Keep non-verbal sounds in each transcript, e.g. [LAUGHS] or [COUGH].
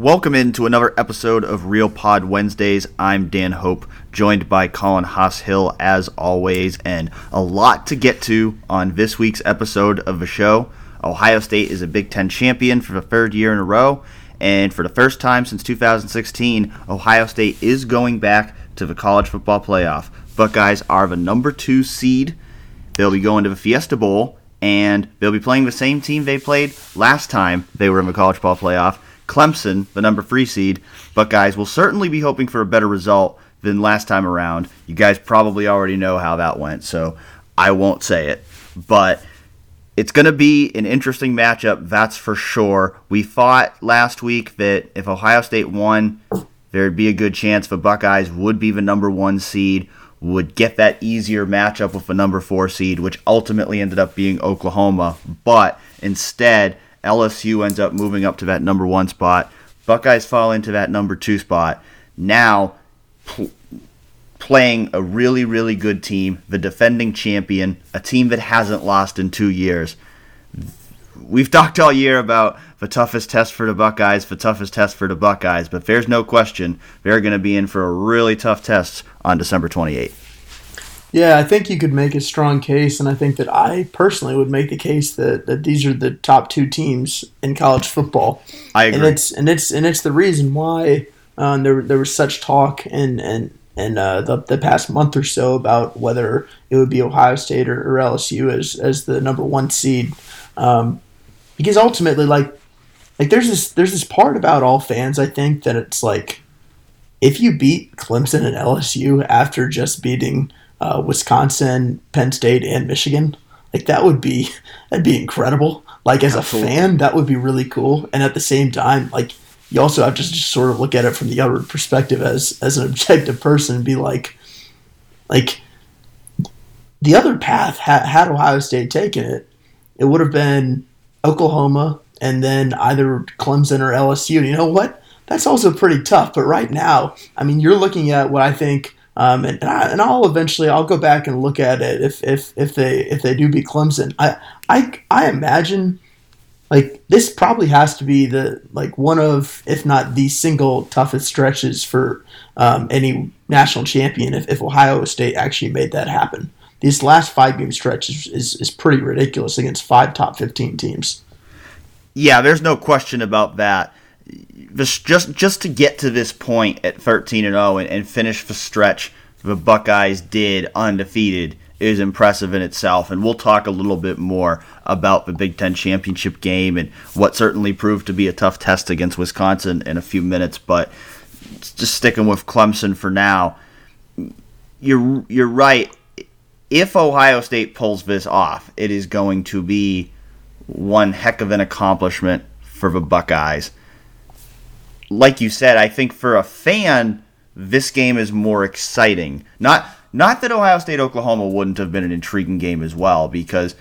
Welcome into another episode of Real Pod Wednesdays. I'm Dan Hope, joined by Colin Hass-Hill as always, and a lot to get to on this week's episode of the show. Ohio State is a Big Ten champion for the third year in a row, and for the first time since 2016, Ohio State is going back to the college football playoff. Buckeyes are the number two seed. They'll be going to the Fiesta Bowl, and they'll be playing the same team they played last time they were in the college football playoff Clemson, the number three seed. But Buckeyes will certainly be hoping for a better result than last time around. You guys probably already know how that went, so I won't say it. But it's going to be an interesting matchup, that's for sure. We thought last week that if Ohio State won, there'd be a good chance the Buckeyes would be the number one seed, would get that easier matchup with the number four seed, which ultimately ended up being Oklahoma. But instead, LSU ends up moving up to that number one spot. Buckeyes fall into that number two spot. Now, pl- playing a really, really good team, the defending champion, a team that hasn't lost in two years. We've talked all year about the toughest test for the Buckeyes, the toughest test for the Buckeyes, but there's no question they're going to be in for a really tough test on December 28th. Yeah, I think you could make a strong case, and I think that I personally would make the case that, that these are the top two teams in college football. I agree, and it's and it's and it's the reason why um, there there was such talk and and and uh, the the past month or so about whether it would be Ohio State or, or LSU as as the number one seed, um, because ultimately, like like there's this there's this part about all fans I think that it's like if you beat Clemson and LSU after just beating uh, Wisconsin, Penn State, and Michigan. Like that would be [LAUGHS] that'd be incredible. Like as Absolutely. a fan, that would be really cool. And at the same time, like you also have to just sort of look at it from the other perspective as as an [LAUGHS] objective person and be like, like the other path had, had Ohio State taken it, it would have been Oklahoma and then either Clemson or LSU. And you know what? That's also pretty tough. But right now, I mean, you're looking at what I think um, and, and, I, and I'll eventually I'll go back and look at it if, if, if they if they do beat Clemson. I I I imagine like this probably has to be the like one of if not the single toughest stretches for um, any national champion if, if Ohio State actually made that happen. These last five game stretch is, is, is pretty ridiculous against five top fifteen teams. Yeah, there's no question about that this just just to get to this point at 13 and 0 and, and finish the stretch the Buckeyes did undefeated is impressive in itself. And we'll talk a little bit more about the Big Ten championship game and what certainly proved to be a tough test against Wisconsin in a few minutes. But just sticking with Clemson for now, you're you're right. If Ohio State pulls this off, it is going to be one heck of an accomplishment for the Buckeyes like you said, I think for a fan, this game is more exciting. Not not that Ohio State Oklahoma wouldn't have been an intriguing game as well, because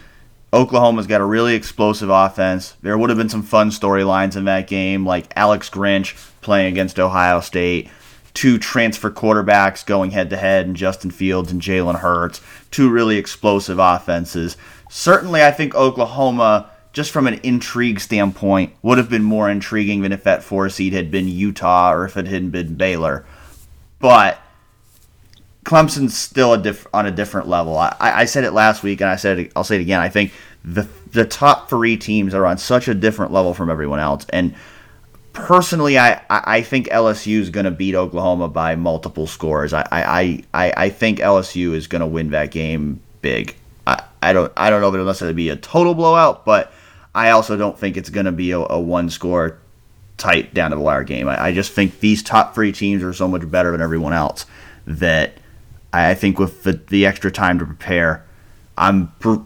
Oklahoma's got a really explosive offense. There would have been some fun storylines in that game, like Alex Grinch playing against Ohio State, two transfer quarterbacks going head to head, and Justin Fields and Jalen Hurts, two really explosive offenses. Certainly, I think Oklahoma just from an intrigue standpoint, would have been more intriguing than if that four seed had been Utah or if it hadn't been Baylor. But Clemson's still a diff- on a different level. I, I said it last week, and I said it, I'll say it again. I think the the top three teams are on such a different level from everyone else, and personally, I, I think LSU is going to beat Oklahoma by multiple scores. I I, I, I think LSU is going to win that game big. I, I don't I don't know unless it'll be a total blowout, but I also don't think it's going to be a, a, one score tight down to the wire game. I, I, just think these top three teams are so much better than everyone else that I think with the, the extra time to prepare, I'm pr-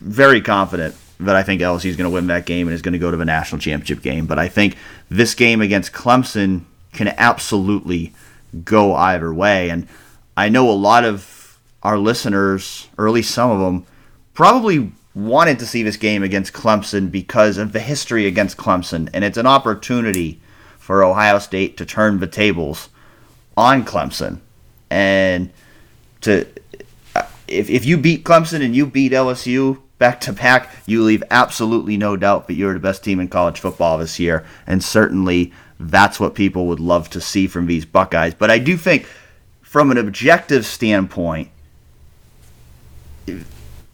very confident that I think LSU is going to win that game and is going to go to the national championship game. But I think this game against Clemson can absolutely go either way. And I know a lot of our listeners, or at least some of them, probably wanted to see this game against Clemson because of the history against Clemson, and it's an opportunity for Ohio State to turn the tables on Clemson and to uh, if, if you beat Clemson and you beat LSU, back to back, you leave absolutely no doubt that you're the best team in college football this year. And certainly that's what people would love to see from these Buckeyes. But I do think, from an objective standpoint,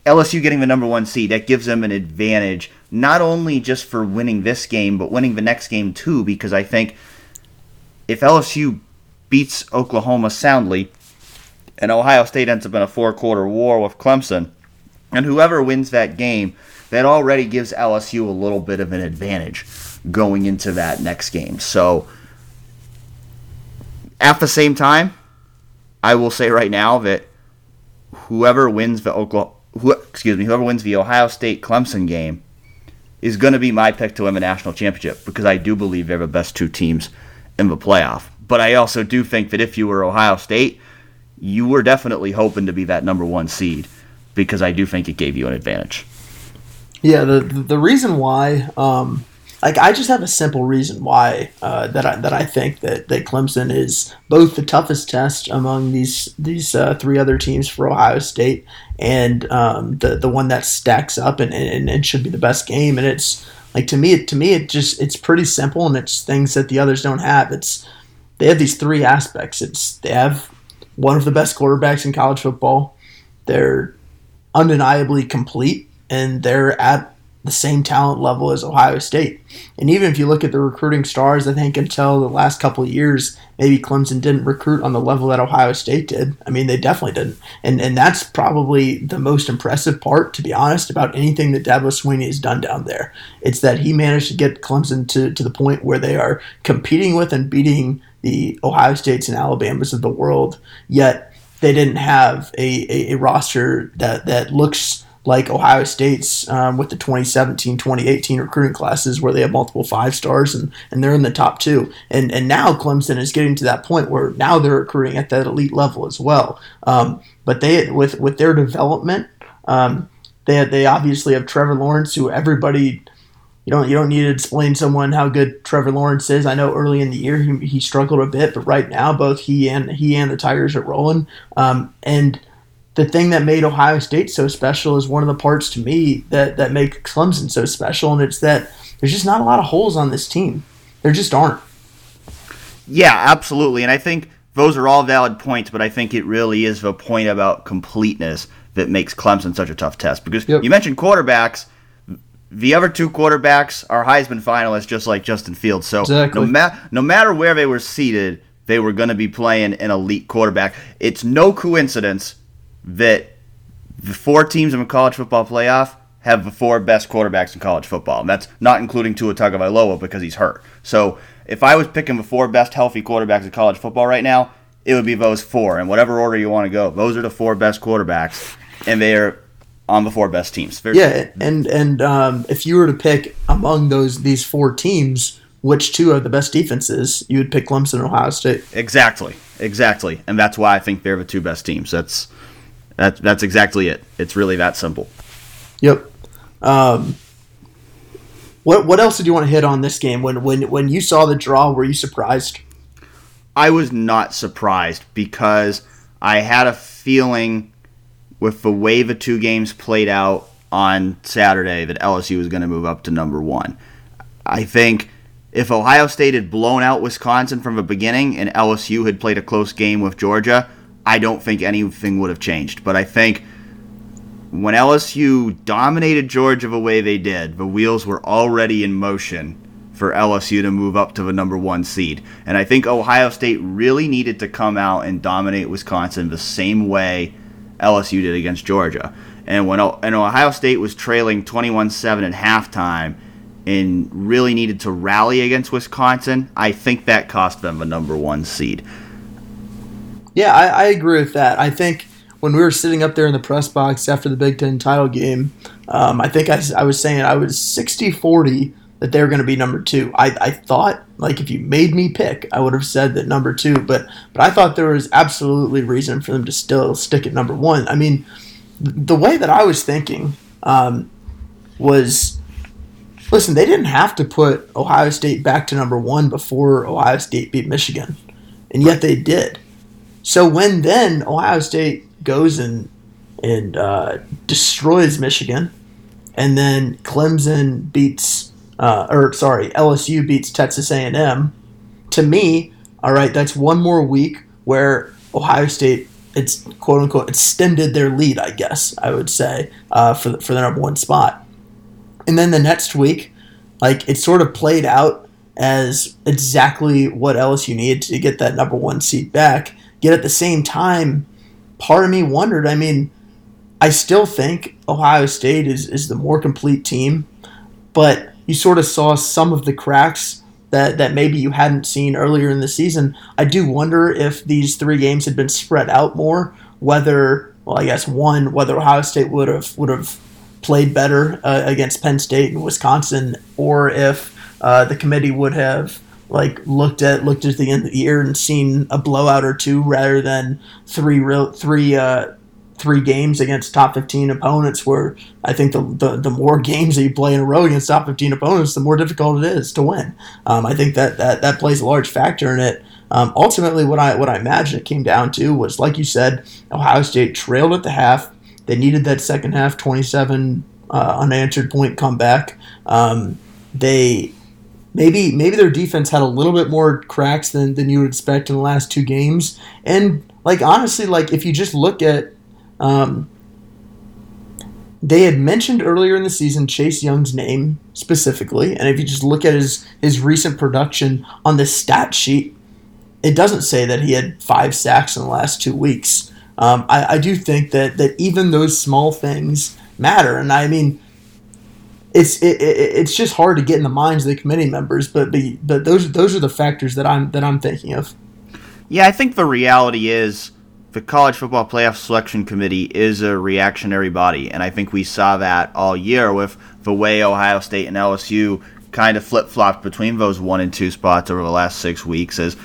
LSU getting the number one seed, that gives them an advantage, not only just for winning this game, but winning the next game too, because I think if LSU beats Oklahoma soundly, and Ohio State ends up in a four quarter war with Clemson, and whoever wins that game, that already gives LSU a little bit of an advantage going into that next game. So, at the same time, I will say right now that whoever wins the Oklahoma, who, excuse me, whoever wins the Ohio State Clemson game is going to be my pick to win the national championship because I do believe they're the best two teams in the playoff. But I also do think that if you were Ohio State, you were definitely hoping to be that number one seed because I do think it gave you an advantage. Yeah, the the reason why, um, like, I just have a simple reason why uh, that I that I think that, that Clemson is both the toughest test among these these uh, three other teams for Ohio State and um, the the one that stacks up and, and, and should be the best game. And it's like to me, to me, it just it's pretty simple and it's things that the others don't have. It's they have these three aspects. It's they have one of the best quarterbacks in college football. They're undeniably complete, and they're at the same talent level as Ohio State. And even if you look at the recruiting stars, I think until the last couple of years, maybe Clemson didn't recruit on the level that Ohio State did. I mean, they definitely didn't. And and that's probably the most impressive part, to be honest, about anything that Dabo Swinney has done down there. It's that he managed to get Clemson to, to the point where they are competing with and beating the Ohio States and Alabamas of the world, yet they didn't have a, a, a roster that, that looks like Ohio State's um, with the 2017 2018 recruiting classes where they have multiple five stars and, and they're in the top two. And, and now Clemson is getting to that point where now they're recruiting at that elite level as well. Um, but they with, with their development, um, they, they obviously have Trevor Lawrence, who everybody you don't you don't need to explain someone how good Trevor Lawrence is. I know early in the year he, he struggled a bit, but right now both he and he and the Tigers are rolling. Um, and the thing that made Ohio State so special is one of the parts to me that that make Clemson so special, and it's that there's just not a lot of holes on this team. There just aren't. Yeah, absolutely, and I think those are all valid points, but I think it really is the point about completeness that makes Clemson such a tough test because yep. you mentioned quarterbacks the other two quarterbacks are Heisman finalists, just like Justin Fields. So exactly. no, ma- no matter where they were seated, they were going to be playing an elite quarterback. It's no coincidence that the four teams in the college football playoff have the four best quarterbacks in college football. And that's not including Tua Tagovailoa because he's hurt. So if I was picking the four best healthy quarterbacks in college football right now, it would be those four. In whatever order you want to go, those are the four best quarterbacks. And they are on the four best teams. Very yeah, and and um, if you were to pick among those these four teams, which two are the best defenses, you would pick Clemson and Ohio State. Exactly, exactly, and that's why I think they're the two best teams. That's that, that's exactly it. It's really that simple. Yep. Um, what what else did you want to hit on this game? When when when you saw the draw, were you surprised? I was not surprised because I had a feeling with the way the two games played out on Saturday that LSU was going to move up to number one. I think if Ohio State had blown out Wisconsin from the beginning and LSU had played a close game with Georgia, I don't think anything would have changed. But I think when LSU dominated Georgia the way they did, the wheels were already in motion for LSU to move up to the number one seed. And I think Ohio State really needed to come out and dominate Wisconsin the same way LSU did against Georgia. And when and Ohio State was trailing 21-7 at halftime and really needed to rally against Wisconsin, I think that cost them the number one seed. Yeah, I, I agree with that. I think when we were sitting up there in the press box after the Big Ten title game, um, I think I, I was saying I was 60 40 that they were going to be number two. I, I thought, like, if you made me pick, I would have said that number two, but but I thought there was absolutely reason for them to still stick at number one. I mean, the way that I was thinking um, was, listen, they didn't have to put Ohio State back to number one before Ohio State beat Michigan, and yet they did. So when then Ohio State goes and and uh, destroys Michigan and then Clemson beats, uh, or sorry, LSU beats Texas A&M. To me, all right, that's one more week where Ohio State it's quote unquote extended their lead, I guess I would say, uh, for the, for the number one spot. And then the next week, like it sort of played out as exactly what LSU needed to get that number one seat back. Yet at the same time, part of me wondered. I mean, I still think Ohio State is, is the more complete team, but you sort of saw some of the cracks that, that maybe you hadn't seen earlier in the season. I do wonder if these three games had been spread out more, whether, well, I guess one, whether Ohio State would have would have played better uh, against Penn State and Wisconsin, or if uh, the committee would have like looked at looked at the end of the year and seen a blowout or two rather than three real three uh, three games against top 15 opponents where I think the, the, the, more games that you play in a row against top 15 opponents, the more difficult it is to win. Um, I think that, that, that plays a large factor in it. Um, ultimately, what I, what I imagine it came down to was, like you said, Ohio State trailed at the half. They needed that second half 27 uh, unanswered point comeback. Um, they maybe maybe their defense had a little bit more cracks than, than you would expect in the last two games. And like honestly, like if you just look at um, they had mentioned earlier in the season Chase Young's name specifically, and if you just look at his his recent production on the stat sheet, it doesn't say that he had five sacks in the last two weeks. Um, I, I do think that that even those small things matter, and I mean, it's it, it, it's just hard to get in the minds of the committee members, but but, but those those are the factors that I'm that I'm thinking of. Yeah, I think the reality is the College Football Playoff Selection Committee is a reactionary body, and I think we saw that all year with the way Ohio State and LSU kind of flip flopped between those one and two spots over the last six weeks. Is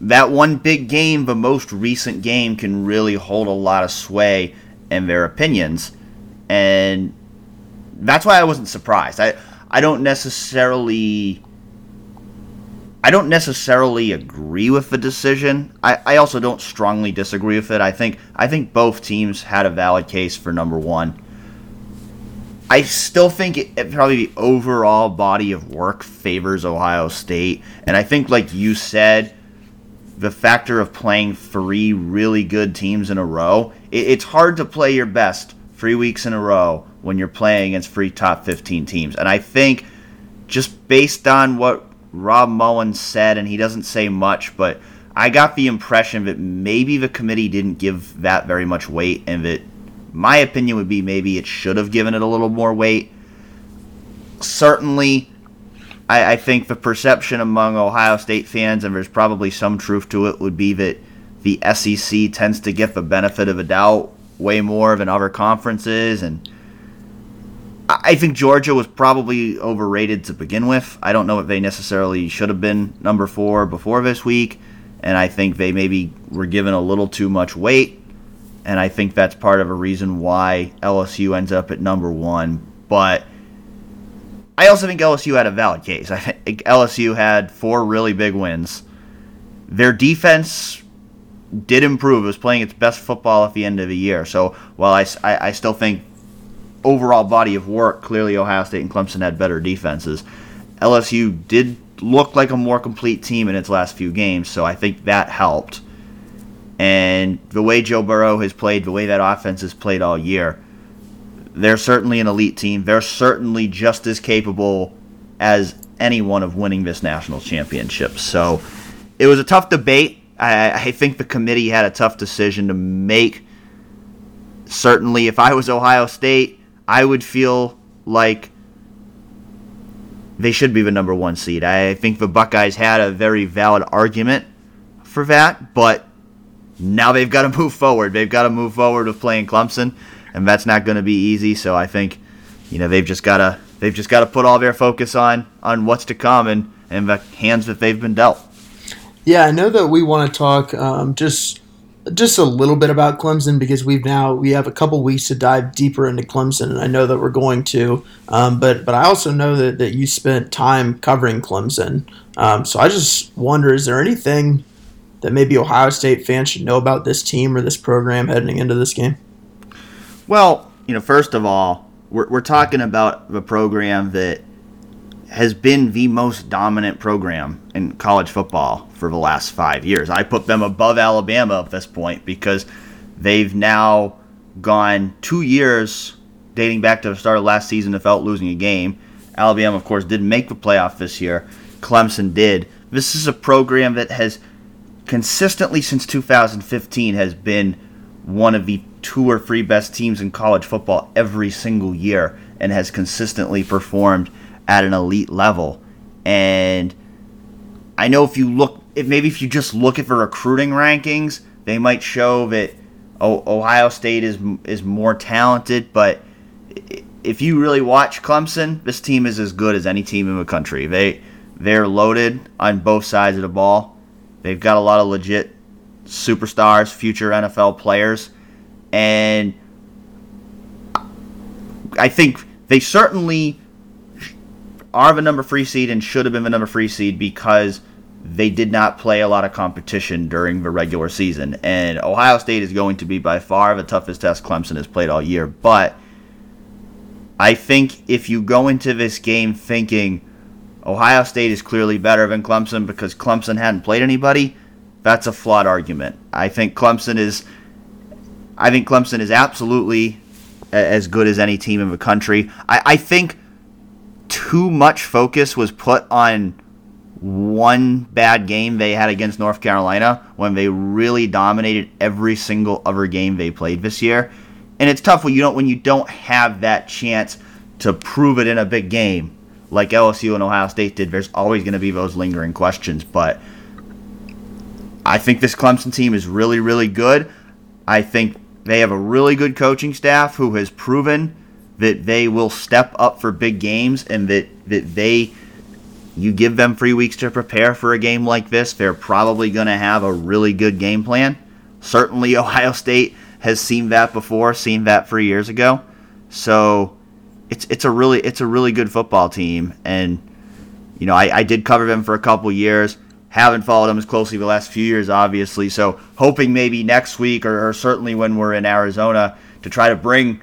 that one big game, the most recent game, can really hold a lot of sway in their opinions, and that's why I wasn't surprised. I I don't necessarily I don't necessarily agree with the decision. I, I also don't strongly disagree with it. I think I think both teams had a valid case for number one. I still think it, it, probably the overall body of work favors Ohio State, and I think, like you said, the factor of playing three really good teams in a row. It, it's hard to play your best three weeks in a row when you're playing against three top 15 teams, and I think just based on what Rob Mullens said, and he doesn't say much, but I got the impression that maybe the committee didn't give that very much weight, and that my opinion would be maybe it should have given it a little more weight. Certainly, I, I think the perception among Ohio State fans, and there's probably some truth to it, would be that the SEC tends to get the benefit of a doubt way more than other conferences, and I think Georgia was probably overrated to begin with. I don't know if they necessarily should have been number four before this week, and I think they maybe were given a little too much weight, and I think that's part of a reason why LSU ends up at number one. But I also think LSU had a valid case. I think LSU had four really big wins. Their defense did improve. It was playing its best football at the end of the year. So while I, I, I still think overall body of work, clearly Ohio State and Clemson had better defenses. LSU did look like a more complete team in its last few games, so I think that helped. And the way Joe Burrow has played, the way that offense has played all year, they're certainly an elite team. They're certainly just as capable as anyone of winning this national championship. So it was a tough debate. I, I think the committee had a tough decision to make. Certainly, if I was Ohio State, I would feel like they should be the number one seed. I think the Buckeyes had a very valid argument for that, but now they've got to move forward. They've got to move forward with playing Clemson, and that's not going to be easy. So I think, you know, they've just got to they've just got to put all their focus on on what's to come and and the hands that they've been dealt. Yeah, I know that we want to talk um, just just a little bit about Clemson because we've now we have a couple weeks to dive deeper into Clemson, and I know that we're going to. Um, but but I also know that, that you spent time covering Clemson, um, so I just wonder: is there anything that maybe Ohio State fans should know about this team or this program heading into this game? Well, you know, first of all, we're, we're talking about a program that has been the most dominant program in college football for the last five years. I put them above Alabama at this point because they've now gone two years dating back to the start of last season without losing a game. Alabama, of course, didn't make the playoff this year. Clemson did. This is a program that has consistently since 2015 has been one of the two or three best teams in college football every single year and has consistently performed at an elite level. And I know if you look, if maybe if you just look at the recruiting rankings, they might show that Ohio State is is more talented. But if you really watch Clemson, this team is as good as any team in the country. They they're loaded on both sides of the ball. They've got a lot of legit superstars, future NFL players, and I think they certainly are the number three seed and should have been the number three seed because they did not play a lot of competition during the regular season. And Ohio State is going to be by far the toughest test Clemson has played all year. But I think if you go into this game thinking Ohio State is clearly better than Clemson because Clemson hadn't played anybody, that's a flawed argument. I think Clemson is I think Clemson is absolutely as good as any team in the country. I, I think too much focus was put on one bad game they had against North Carolina when they really dominated every single other game they played this year. And it's tough when you don't when you don't have that chance to prove it in a big game like LSU and Ohio State did. There's always going to be those lingering questions, but I think this Clemson team is really really good. I think they have a really good coaching staff who has proven that they will step up for big games and that, that they you give them three weeks to prepare for a game like this, they're probably going to have a really good game plan. Certainly, [LAUGHS] Ohio State has seen that before, seen that three years ago. So it's it's a really it's a really good football team, and you know I, I did cover them for a couple years. Haven't followed them as closely the last few years, obviously. So hoping maybe next week or, or certainly when we're in Arizona to try to bring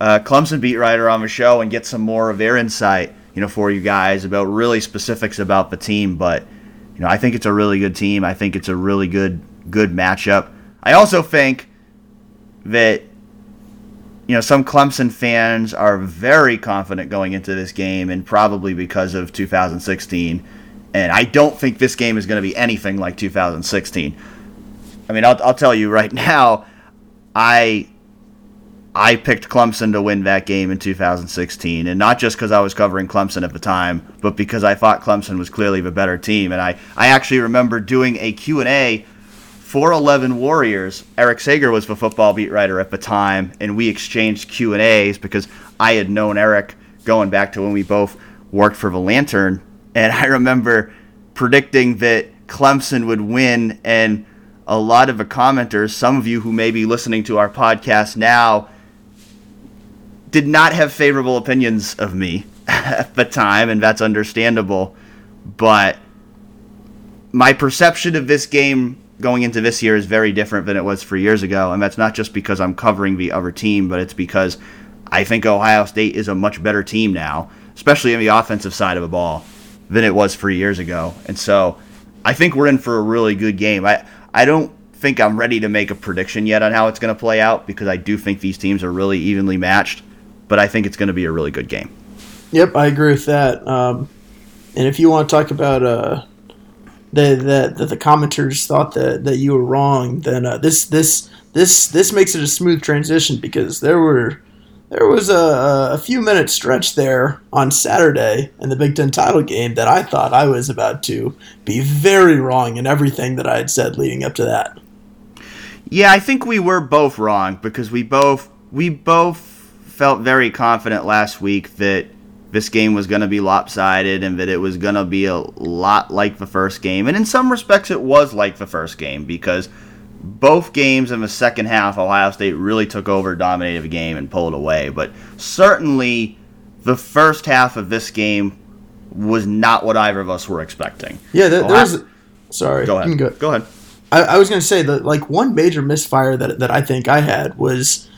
uh, Clemson beat writer on the show and get some more of their insight, you know, for you guys about really specifics about the team. But you know, I think it's a really good team. I think it's a really good good matchup. I also think that you know some Clemson fans are very confident going into this game, and probably because of 2016. And I don't think this game is going to be anything like 2016. I mean, I'll, I'll tell you right [LAUGHS] now, I I picked Clemson to win that game in 2016, and not just because I was covering Clemson at the time, but because I thought Clemson was clearly the better team. And I, I actually remember doing a Q&A for 11 Warriors. Eric Seger was the football beat writer at the time, and we exchanged Q&As because I had known Eric going back to when we both worked for the Lantern, and I remember predicting that Clemson would win, and a lot of the commenters, some of you who may be listening to our podcast now, did not have favorable opinions of me [LAUGHS] at the time, and that's understandable. But my perception of this game going into this year is very different than it was three years ago, and that's not just because I'm covering the other team, but it's because I think Ohio State is a much better team now, especially on the offensive side of the ball, than it was three years ago. And so I think we're in for a really good game. I, I don't think I'm ready to make a prediction yet on how it's going to play out because I do think these teams are really evenly matched but I think it's going to be a really good game. Yep, I agree with that. Um, and if you want to talk about uh, the, the the commenters thought that, that you were wrong, then uh, this this this this makes it a smooth transition because there were there was a, a few minute stretch there on Saturday in the Big Ten title game that I thought I was about to be very wrong in everything that I had said leading up to that. Yeah, I think we were both wrong because we both we both felt very confident last week that this game was going to be lopsided and that it was going to be a lot like the first game. And in some respects, it was like the first game because both games in the second half, Ohio State really took over, dominated the game, and pulled away. But certainly, the first half of this game was not what either of us were expecting. Yeah, there, there's. Sorry, go ahead. Go. go. ahead. I, I was going to say that like one major misfire that that I think I had was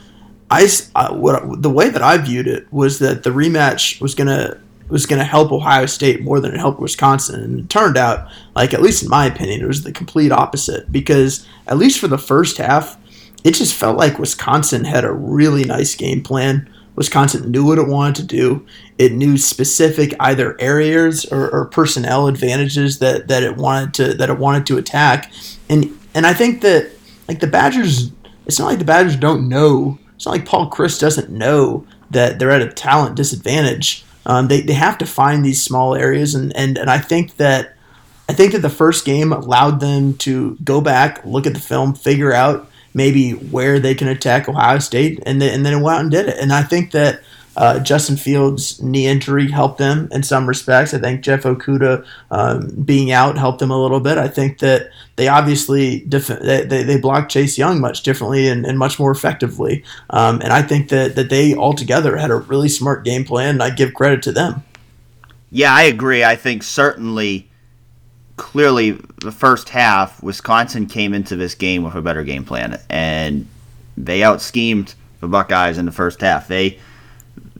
I, I what the way that I viewed it was that the rematch was gonna was gonna help Ohio State more than it helped Wisconsin, and it turned out like at least in my opinion it was the complete opposite because at least for the first half, it just felt like Wisconsin had a really nice game plan. Wisconsin knew what it wanted to do. It knew specific either areas or, or personnel advantages that, that it wanted to that it wanted to attack, and and I think that like the Badgers, it's not like the Badgers don't know it's not like Paul Chryst doesn't know that they're at a talent disadvantage. Um, they, they have to find these small areas, and, and, and I think that I think that the first game allowed them to go back, look at the film, figure out maybe where they can attack Ohio State, and then, and then went out and did it. And I think that uh, Justin Fields' knee injury helped them in some respects. I think Jeff Okudah um, being out helped them a little bit. I think that they obviously def- they, they, blocked Chase Young much differently and, and much more effectively. Um, and I think that, that they altogether had a really smart game plan, and I give credit to them. Yeah, I agree. I think certainly, clearly, the first half, Wisconsin came into this game with a better game plan, and they out schemed the Buckeyes in the first half. They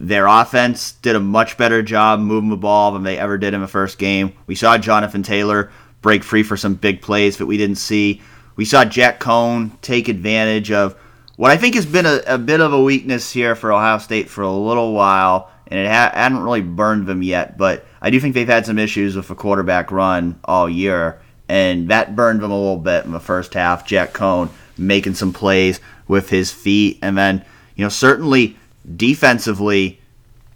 their offense did a much better job moving the ball than they ever did in the first game. We saw Jonathan Taylor break free for some big plays that we didn't see. We saw Jack Coan take advantage of what I think has been a, a bit of a weakness here for Ohio State for a little while, and it ha- hadn't really burned them yet. But I do think they've had some issues with a quarterback run all year, and that burned them a little bit in the first half. Jack Coan making some plays with his feet, and then you know certainly defensively,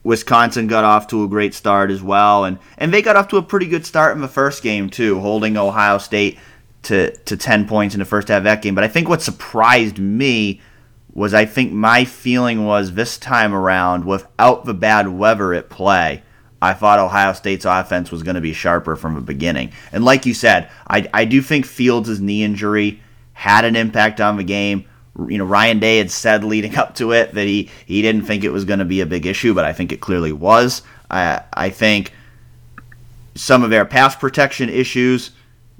Wisconsin got off to a great start as well, and and they got off to a pretty good start in the first game too, holding Ohio State to to ten points in the first half of that game. But I think what surprised me was I think my feeling was this time around, without the bad weather at play, I thought Ohio State's offense was going to be sharper from the beginning. And like you said, I I do think Fields' knee injury had an impact on the game you know Ryan Day had said leading up to it that he he didn't think it was going to be a big issue, but I think it clearly was. I I think some of their pass protection issues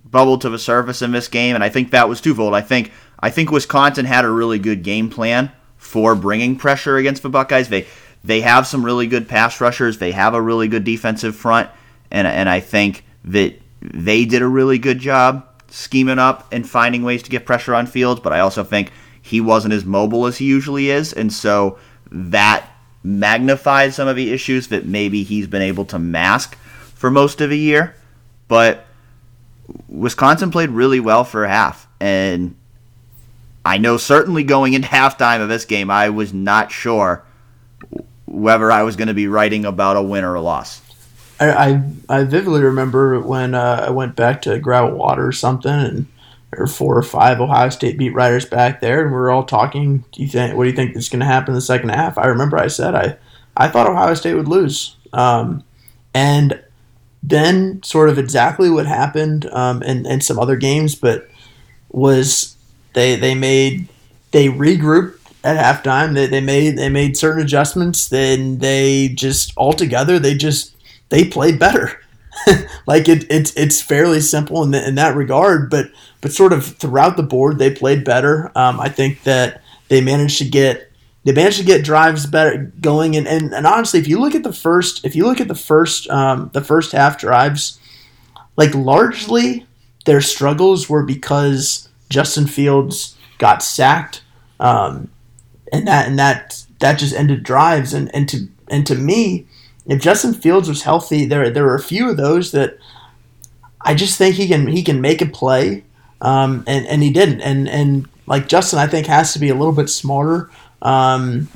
bubbled to the surface in this game, and I think that was twofold. I think I think Wisconsin had a really good game plan for bringing pressure against the Buckeyes. They they have some really good pass rushers. They have a really good defensive front, and and I think that they did a really good job scheming up and finding ways to get pressure on Fields. But I also think he wasn't as mobile as he usually is, and so that magnified some of the issues that maybe he's been able to mask for most of the year. But Wisconsin played really well for half, and I know certainly going into [LAUGHS] halftime of this game, I was not sure whether I was going to be writing about a win or a loss. I I, I vividly remember when uh, I went back to grab water or something, and or four or five Ohio State beat writers back there, and we are all talking. Do you think? What do you think is going to happen in the second half? I remember I said I, I thought Ohio State would lose, um, and then sort of exactly what happened um, in, in some other games, but was they they made they regrouped at halftime. They, they made they made certain adjustments. Then they just altogether they just they played better. [LAUGHS] like it, it's it's fairly simple in, the, in that regard, but but sort of throughout the board they played better. Um, I think that they managed to get they managed to get drives better going, and, and, and honestly, if you look at the first if you look at the first um, the first half drives, like largely their struggles were because Justin Fields got sacked, um, and that and that that just ended drives, and and to and to me if Justin Fields was healthy, there there were a few of those that I just think he can he can make a play, um, and and he didn't. And and like Justin, I think has to be a little bit smarter, um,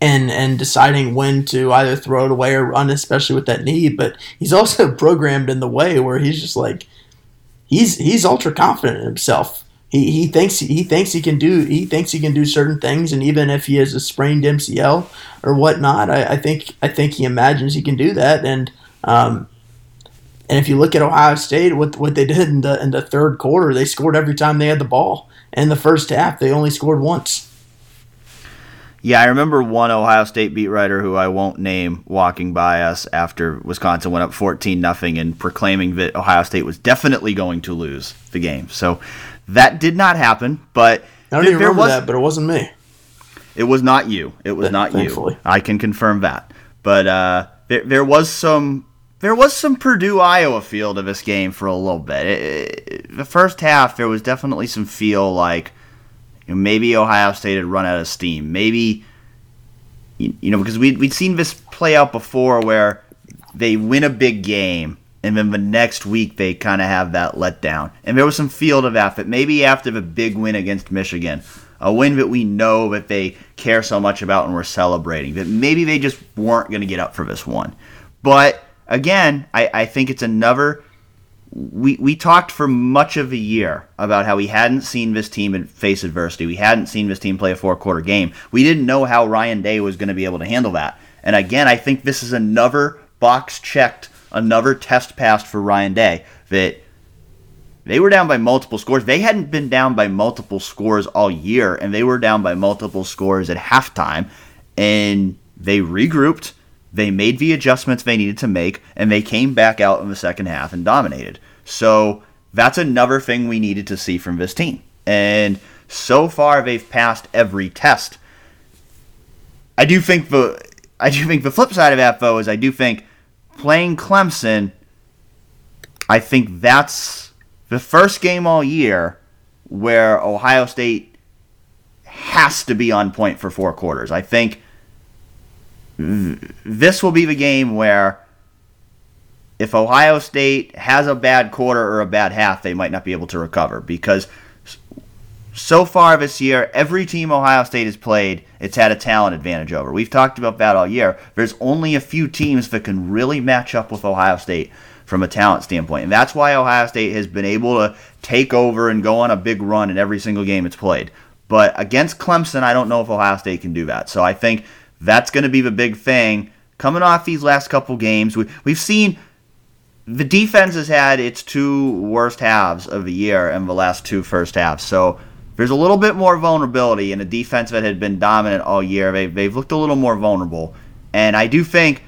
and and deciding when to either throw it away or run, especially with that knee. But he's also [LAUGHS] programmed in the way where he's just like he's he's ultra confident in himself he, he thinks he thinks he can do he thinks he can do certain things, and even if he has a sprained MCL or whatnot, I, I think I think he imagines he can do that. And um, and if you look at Ohio State, what what they did in the in the third quarter, they scored every time they had the ball. In the first half, they only scored once. Yeah, I remember one Ohio State beat writer who I won't name walking by us after Wisconsin went up 14 nothing and proclaiming that Ohio State was definitely going to lose the game. So that did not happen, but I don't even remember was, that, but it wasn't me. It was not you. It was not Thankfully. you. I can confirm that. But uh, there, there was some there was some Purdue Iowa feel to this game for a little bit. It, it, the first half, there was definitely some feel like you know, maybe Ohio State had run out of steam. Maybe you, you know because we we'd seen this play out before where they win a big game and then the next week they kind of have that letdown. And there was some field of. That maybe after the big win against Michigan, a win that we know that they care so much about and we're celebrating, that maybe they just weren't going to get up for this one. But again, I, I think it's another. We, we talked for much of a year about how we hadn't seen this team face adversity. We hadn't seen this team play a four quarter game. We didn't know how Ryan Day was going to be able to handle that. And again, I think this is another box checked, another test passed for Ryan Day that they were down by multiple scores. They hadn't been down by multiple scores all year, and they were down by multiple scores at halftime. And they regrouped, they made the adjustments they needed to make, and they came back out in the second half and dominated. So that's another thing we needed to see from this team. And so far, they've passed every test. I do think the I do think the flip side of that though is I do think playing Clemson. I think that's the first game all year where Ohio State has to be on point for four quarters. I think this will be the game where if Ohio State has a bad quarter or a bad half, they might not be able to recover because so far this year, every team Ohio State has played, it's had a talent advantage over. We've talked about that all year. There's only a few teams that can really match up with Ohio State from a talent standpoint. And that's why Ohio State has been able to take over and go on a big run in every single game it's played. But against Clemson, I don't know if Ohio State can do that. So I think that's going to be the big thing. Coming off these last couple games, we, we've seen the defense has had its two worst halves of the year in the last two first halves. So there's a little bit more vulnerability in a defense that had been dominant all year. They, they've looked a little more vulnerable. And I do think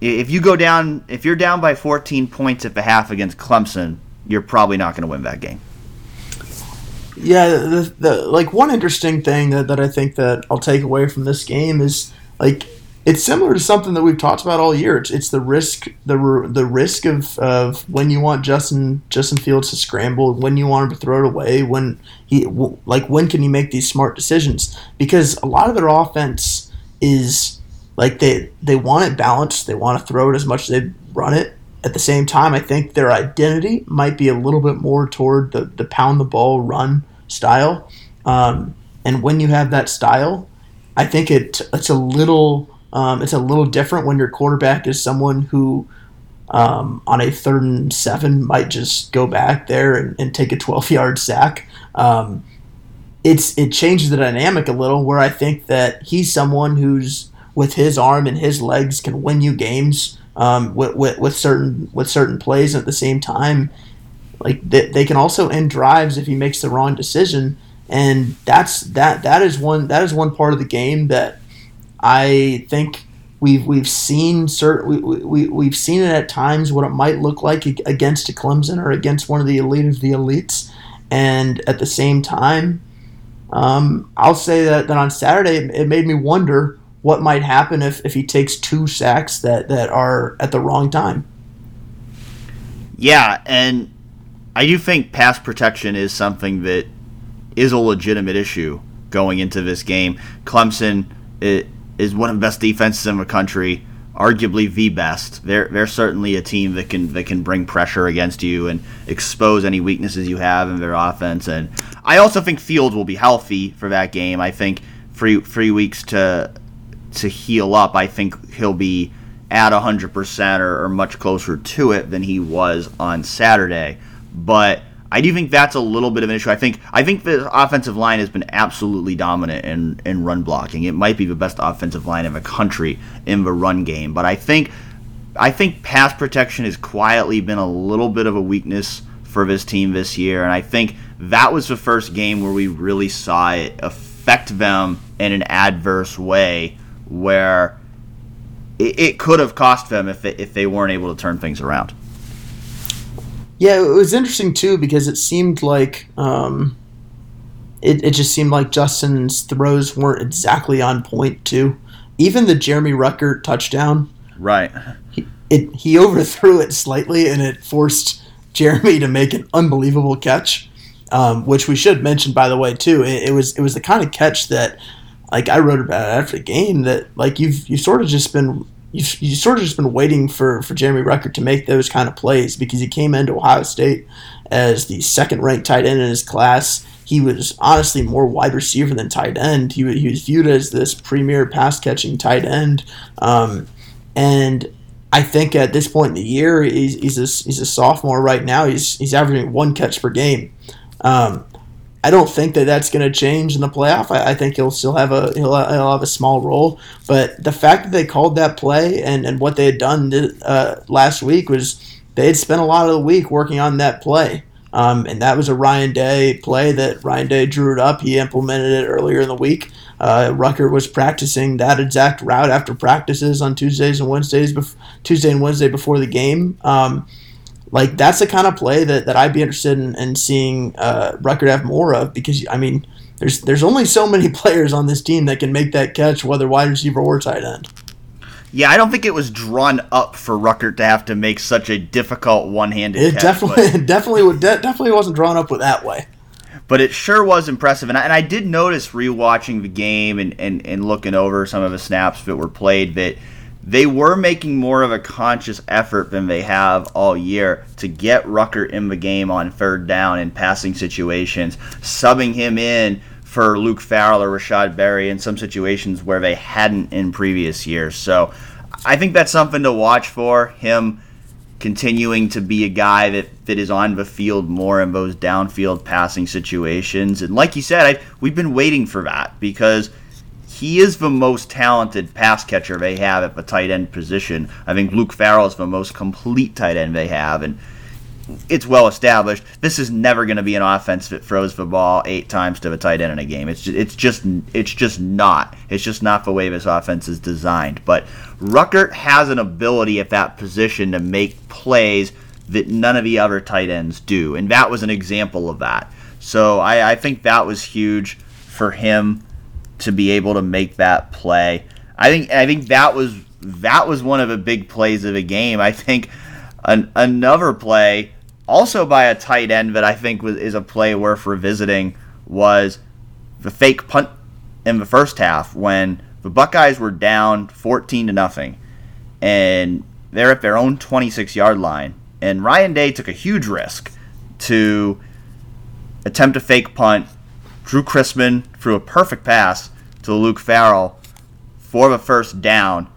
if you go down, if you're down by 14 points at the half against Clemson, you're probably not going to win that game. Yeah, the, the, like one interesting thing that, that I think that I'll take away from this game is like it's similar to something that we've talked about all year. It's, it's the risk the the risk of, of when you want Justin Justin Fields to scramble, when you want him to throw it away, when he like when can you make these smart decisions? Because a lot of their offense is like they they want it balanced. They want to throw it as much as they run it. At the same time, I think their identity might be a little bit more toward the, the pound the ball run style. Um, and when you have that style, I think it it's a little um, it's a little different when your quarterback is someone who um, on a third and seven might just go back there and, and take a 12 yard sack. Um, it's it changes the dynamic a little where I think that he's someone who's with his arm and his legs can win you games um, with, with, with certain with certain plays at the same time. Like they, they can also end drives if he makes the wrong decision, and that's that that is one that is one part of the game that I think we've we've seen certain we, we, we've seen it at times what it might look like against a Clemson or against one of the elite of the elites, and at the same time, um, I'll say that, that on Saturday it, it made me wonder what might happen if, if he takes two sacks that, that are at the wrong time. Yeah, and I do think pass protection is something that is a legitimate issue going into this game. Clemson is one of the best defenses in the country, arguably the best. They're they're certainly a team that can that can bring pressure against you and expose any weaknesses you have in their offense. And I also think Fields will be healthy for that game. I think three three weeks to to heal up. I think he'll be at 100% or, or much closer to it than he was on Saturday. But I do think that's a little bit of an issue. I think I think the offensive line has been absolutely dominant in, in run blocking. It might be the best offensive line in the country in the run game. But I think I think pass protection has quietly been a little bit of a weakness for this team this year. And I think that was the first game where we really saw it affect them in an adverse way where it, it could have cost them if, it, if they weren't able to turn things around. Yeah, it was interesting too because it seemed like um, it, it just seemed like Justin's throws weren't exactly on point too. Even the Jeremy Ruckert touchdown, right? He, it he overthrew it slightly, and it forced Jeremy to make an unbelievable catch, um, which we should mention by the way too. It, it, was it was the kind of catch that, like I wrote about after the game, that like you've you sort of just been you've, you sort of just been waiting for for Jeremy Ruckert to make those kind of plays because he came into Ohio State as the second ranked tight end in his class he was honestly more wide receiver than tight end. He, he was viewed as this premier pass catching tight end. Um, and I think at this point in the year, he's, he's, a, he's a sophomore right now. He's, he's averaging one catch per game. Um, I don't think that that's going to change in the playoff. I, I, think he'll still have a he'll, he'll have a small role, but the fact that they called that play and, and what they had done uh, last week was they had spent a lot of the week working on that play. Um, and that was a Ryan Day play that Ryan Day drew it up. He implemented it earlier in the week. Uh, Ruckert was practicing that exact route after practices on Tuesdays and Wednesdays, bef- Tuesday and Wednesday before the game. Um, like that's the kind of play that, that I'd be interested in, in seeing uh, Ruckert have more of because I mean there's there's only so many [LAUGHS] players on this team that can make that catch, whether wide receiver or tight end. Yeah, I don't think it was drawn up for Ruckert to have to make such a difficult one-handed. It catch, definitely, [LAUGHS] definitely, definitely wasn't drawn up with that way. But it sure was impressive, and I, and I did notice rewatching the game and, and, and looking over some of the snaps that were played that they were making more of a conscious effort than they have all year to get Ruckert in the game on third down in passing situations, subbing him in for Luke Farrell or Rashod Berry in some situations where they hadn't in previous years. So I think that's something to watch for him continuing to be a guy that, that is on the field more in those downfield passing situations. And like you said, I, we've been waiting for that because he is the most talented pass catcher they have at the tight end position. I think Luke Farrell is the most complete tight end they have. And it's well established. This is never going to be an offense that throws the ball eight times to the tight end in a game. It's just, it's just it's just not. It's just not the way this offense is designed. But Ruckert has an ability at that position to make plays that none of the other tight ends do, and that was an example of that. So I, I think that was huge for him to be able to make that play. I think I think that was that was one of the big plays of the game. I think an, another play also by a tight end that I think was, is a play worth revisiting was the fake punt in the first half when the Buckeyes were down 14 to nothing and they're at their own 26 yard line and Ryan Day took a huge risk to attempt a fake punt. Drue Chrisman threw a perfect pass to Luke Farrell for the first down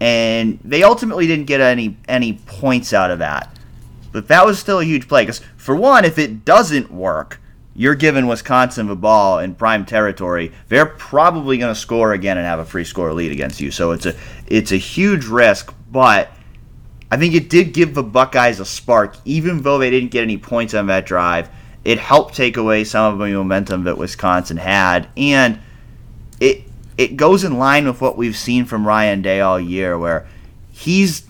and they ultimately didn't get any any points out of that. But that was still a huge play because, for one, if it doesn't work, you're giving Wisconsin the ball in prime territory. They're probably going to score again and have a free score lead against you. So it's a it's a huge risk, but I think it did give the Buckeyes a spark, even though they didn't get any points on that drive. It helped take away some of the momentum that Wisconsin had, and it it goes in line with what we've seen from Ryan Day all year, where he's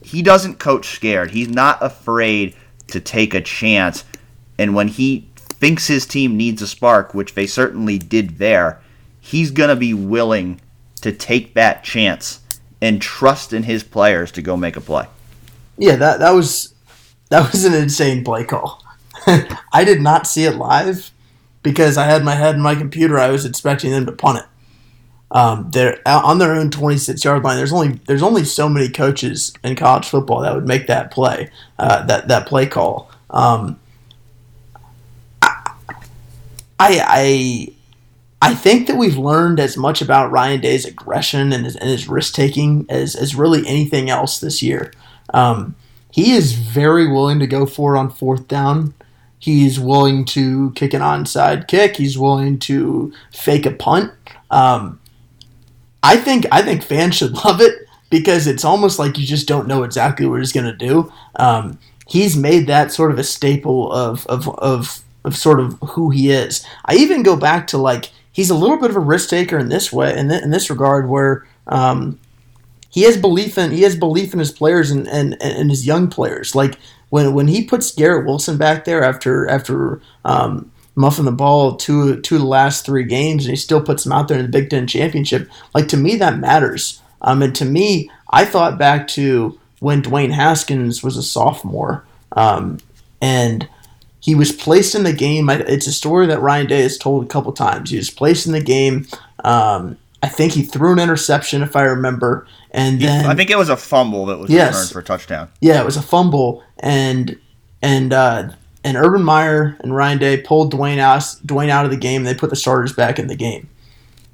he doesn't coach scared. He's not afraid to take a chance. And when he thinks his team needs a spark, which they certainly did there, he's to be willing to take that chance and trust in his players to go make a play. Yeah, that that was that was an insane play call. [LAUGHS] I did not see it live because I had my head in my computer. I was expecting them to punt it. Um, they're on their own 26 yard line. There's only there's only so many coaches in college football that would make that play, uh, that that play call. Um, I, I I think that we've learned as much about Ryan Day's aggression and his, and his risk taking as as really anything else this year. Um, he is very willing to go for it on fourth down. He's willing to kick an onside kick. He's willing to fake a punt. Um, I think I think fans should [LAUGHS] love it because it's almost like you just don't know exactly what he's going to do. Um, he's made that sort of a staple of, of of of sort of who he is. I even go back to like he's a little bit of a risk taker in this way in, th- in this regard where um, he has belief in he has belief in his players and, and, and his young players. Like when when he puts Garrett Wilson back there after after um, muffing the ball two two the last three games, and he still puts him out there in the Big Ten championship. Like to me, that matters. Um, and to me, I thought back to when Dwayne Haskins was a sophomore, um, and he was placed in the game. It's a story that Ryan Day has told a couple times. He was placed in the game. Um, I think he threw an interception, if I remember, and then I think it was a fumble that was yes, returned for a touchdown. Yeah, it was a fumble, and and uh, and Urban Meyer and Ryan Day pulled Dwayne out Dwayne out of the game. And they put the starters back in the game.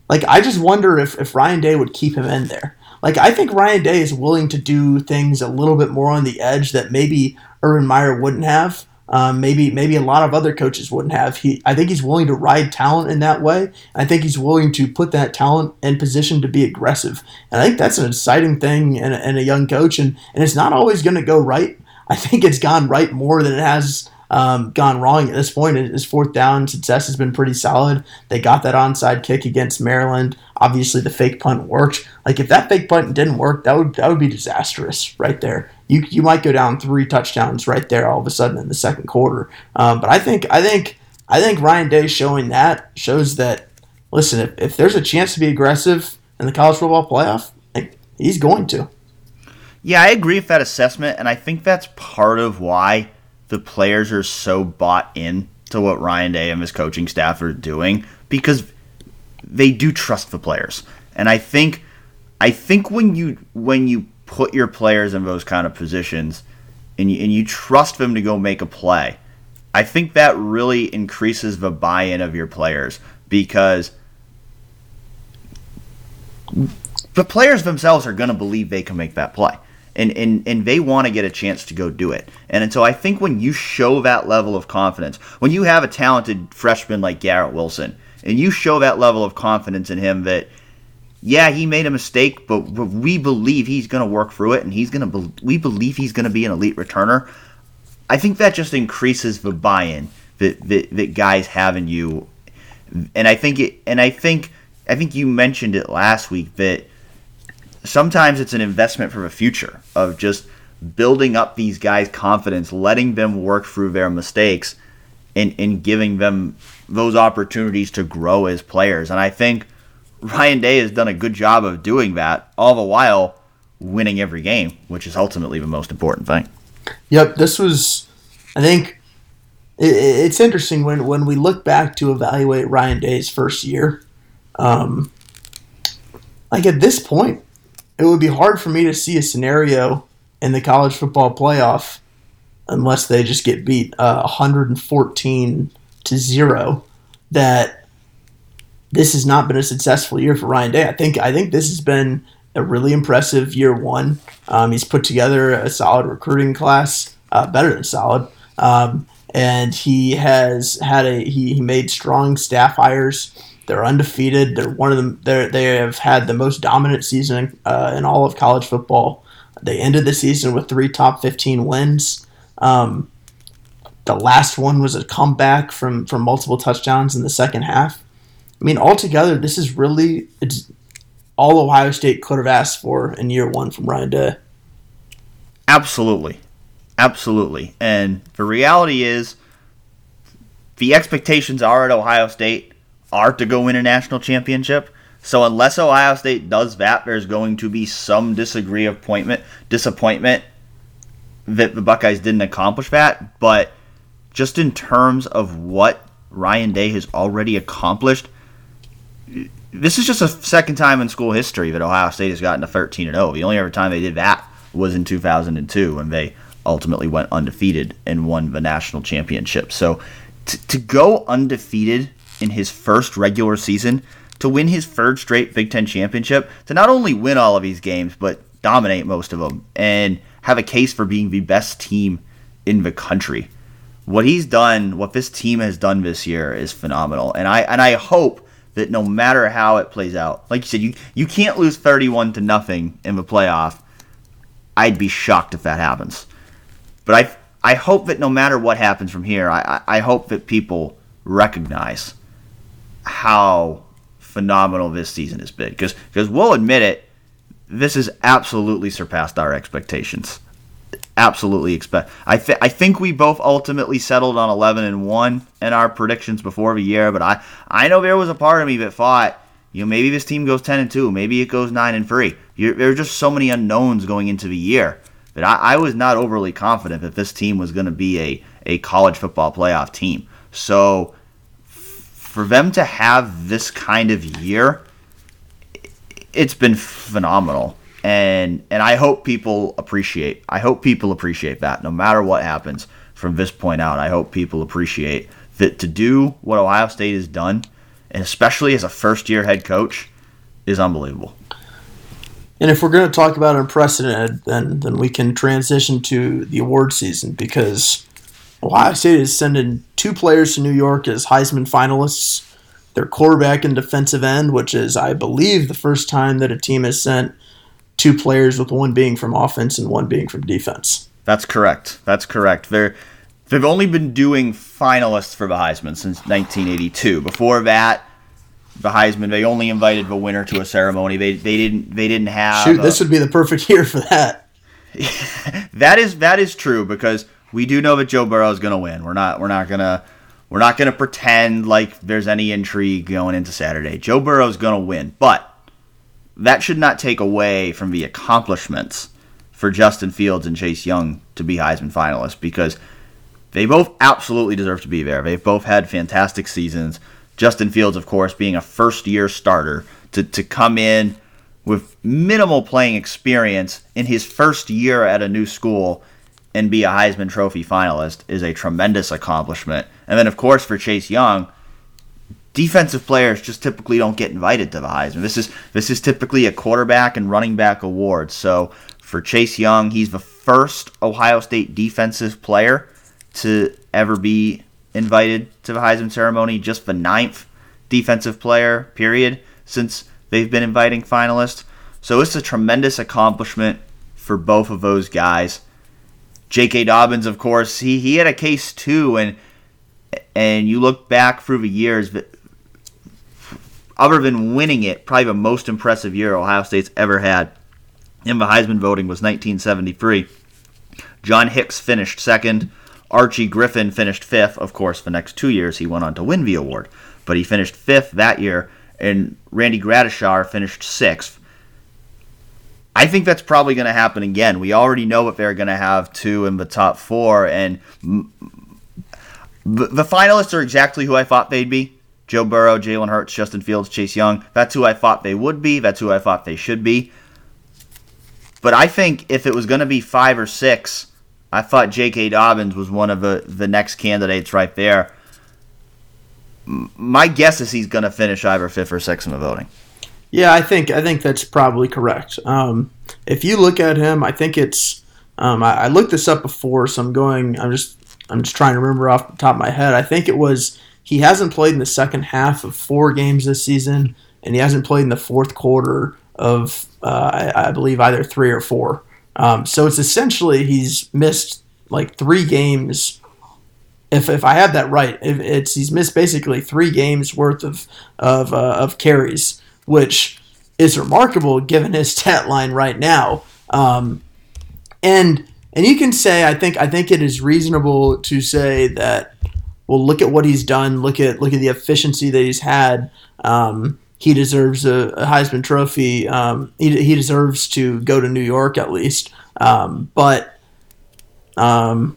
Like I just wonder if if Ryan Day would keep him in there. Like I think Ryan Day is willing to do things a little bit more on the edge that maybe Urban Meyer wouldn't have. Um, maybe maybe a lot of other coaches wouldn't have. He I think he's willing to ride talent in that way. I think he's willing to put that talent in position to be aggressive. And I think that's an exciting thing in a, in a young coach. And and it's not always going to go right. I think it's gone right more than it has um, gone wrong at this point. His fourth down success has been pretty solid. They got that onside kick against Maryland. Obviously, the fake punt worked. Like if that fake punt didn't work, that would that would be disastrous right there. You you might go down three touchdowns right there all of a sudden in the second quarter. Um, but I think I think I think Ryan Day showing that shows that listen if, if there's a chance to be aggressive in the college football playoff, like, he's going to. Yeah, I agree with that assessment, and I think that's part of why the players are so bought in to what Ryan Day and his coaching staff are doing because they do trust the players. And I think I think when you when you put your players in those kind of positions and you, and you trust them to go make a play, I think that really increases the buy-in of your players because the players themselves are going to believe they can make that play and and and they want to get a chance to go do it. And, and so I think when you show that level of confidence, when you have a talented freshman like Garrett Wilson, and you show that level of confidence in him that yeah, he made a mistake, but we believe he's going to work through it, and he's going to. Be- we believe he's going to be an elite returner. I think that just increases the buy-in that, that that guys have in you, and I think it. And I think I think you mentioned it last week that sometimes it's an investment for the future of just building up these guys' confidence, letting them work through their mistakes, and, and giving them those opportunities to grow as players. And I think Ryan Day has done a good job of doing that, all the while winning every game, which is ultimately the most important thing. Yep, this was, I think, it's interesting when, when we look back to evaluate Ryan Day's first year. Um, like at this point, it would be hard for me to see a scenario in the college football playoff unless they just get beat uh, 114 to zero that this has not been a successful year for Ryan Day. I think I think this has been a really impressive year one. Um, he's put together a solid recruiting class, uh, better than solid, um, and he has had a he, he made strong staff hires. They're undefeated. They're one of them. They have had the most dominant season uh, in all of college football. They ended the season with three top fifteen wins. Um, the last one was a comeback from from multiple touchdowns in the second half. I mean, altogether, this is really it's all Ohio State could have asked for in year one from Ryan Day. Absolutely, absolutely. And the reality is, the expectations are at Ohio State are to go win a national championship. So unless Ohio State does that, there's going to be some disagree appointment, disappointment that the Buckeyes didn't accomplish that. But just in terms of what Ryan Day has already accomplished, this is just a second time in school history that Ohio State has gotten to 13 and 0. The only other time they did that was in 2002 when they ultimately went undefeated and won the national championship. So to go undefeated in his first regular season to win his third straight Big Ten championship, to not only win all of these games, but dominate most of them and have a case for being the best team in the country. What he's done, what this team has done this year is phenomenal. And I and I hope that no matter how it plays out, like you said, you, you can't lose 31 to nothing in the playoff. I'd be shocked if that happens. But I I hope that no matter what happens from here, I, I hope that people recognize how phenomenal this season has been. Because because we'll admit it, this has absolutely surpassed our expectations. absolutely expect. I th- I think we both ultimately settled on 11 and one in our predictions before the year, but I I know there was a part of me that thought you know maybe this team goes 10 and two, maybe it goes nine and three. You're, there are just so many unknowns going into the year that I, I was not overly confident that this team was going to be a a college football playoff team. So for them to have this kind of year, it's been phenomenal. And and I hope people appreciate. I hope people appreciate that no matter what happens from this point out. I hope people appreciate that to do what Ohio State has done, and especially as a first year head coach, is unbelievable. And if we're going to talk about unprecedented, then then we can transition to the award season because Ohio State is sending two players to New York as Heisman finalists. Their quarterback and defensive end, which is, I believe, the first time that a team has sent two players with one being from offense and one being from defense. That's correct. That's correct. They're they've only been doing finalists for the Heisman since 1982. Before that, the Heisman they only invited the winner to a ceremony. They they didn't they didn't have. Shoot, a, this would be the perfect year for that. [LAUGHS] that is that is true because we do know that Joe Burrow is going to win. We're not we're not going to we're not going to pretend like there's any intrigue going into Saturday. Joe Burrow is going to win, but that should not take away from the accomplishments for Justin Fields and Chase Young to be Heisman finalists because they both absolutely deserve to be there. They've both had fantastic seasons. Justin Fields, of course, being a first year starter to, to come in with minimal playing experience in his first year at a new school and be a Heisman Trophy finalist is a tremendous accomplishment. And then, of course, for Chase Young, defensive players just typically don't get invited to the Heisman. This is this is typically a quarterback and running back award. So for Chase Young, he's the first Ohio State defensive player to ever be invited to the Heisman ceremony, just the ninth defensive player, period, since they've been inviting finalists. So it's a tremendous accomplishment for both of those guys. J.K. Dobbins, of course, he, he had a case too, and and you look back through the years, but other than winning it, probably the most impressive year Ohio State's ever had in the Heisman voting was 1973. John Hicks finished second. Archie Griffin finished fifth. Of course, the next two years he went on to win the award, but he finished fifth that year, and Randy Gradishar finished sixth. I think that's probably going to happen again. We already know that they're going to have two in the top four, and the finalists are exactly who I thought they'd be. Joe Burrow, Jalen Hurts, Justin Fields, Chase Young. That's who I thought they would be. That's who I thought they should be. But I think if it was going to be five or six, I thought J.K. Dobbins was one of the, the next candidates right there. My guess is he's going to finish either fifth or sixth in the voting. Yeah, I think I think that's probably correct. Um, if you look at him, I think it's. Um, I, I, looked this up before, so I'm going. I'm just I'm just trying to remember off the top of my head. I think it was he hasn't played in the second half of four games this season, and he hasn't played in the fourth quarter of, uh, I, I, believe, either three or four. Um, so it's essentially he's missed like three games. If, if I have that right, it's he's missed basically three games worth of of, uh, of carries, which is remarkable given his stat line right now. Um, and and you can say I think I think it is reasonable to say that well, look at what he's done. Look at look at the efficiency that he's had. Um, he deserves a, a Heisman Trophy. Um, he, he deserves to go to New York at least. Um, but um,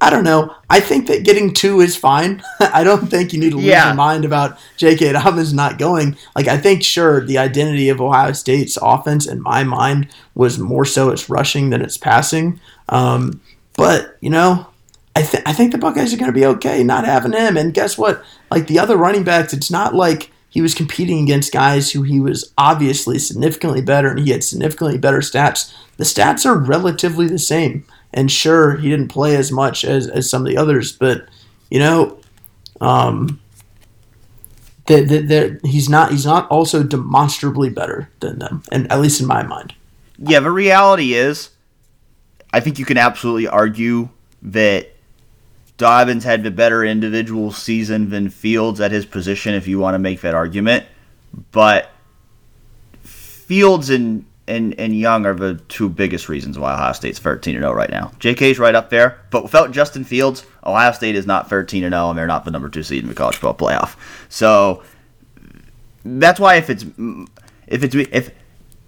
I don't know. I think that getting two is fine. [LAUGHS] I don't think you need to lose yeah. your mind about J.K. Dobbins not going. Like I think, sure, the identity of Ohio State's offense, in my mind, was more so its rushing than its passing. Um, but you know, I, th- I think the Buckeyes are going to be okay not having him. And guess what? Like the other running backs, it's not like he was competing against guys who he was obviously significantly better and he had significantly better stats. The stats are relatively the same. And sure, he didn't play as much as, as some of the others, but you know, um, that that he's not he's not also demonstrably better than them, and at least in my mind. Yeah, the reality is, I think you can absolutely argue that Dobbins had the better individual season than Fields at his position, if you want to make that argument. But Fields and and, and Young are the two biggest reasons why Ohio State's 13 0 right now. JK's right up there, but without Justin Fields, Ohio State is not 13 0, and they're not the number two seed in the college football playoff. So that's why if it's if it's if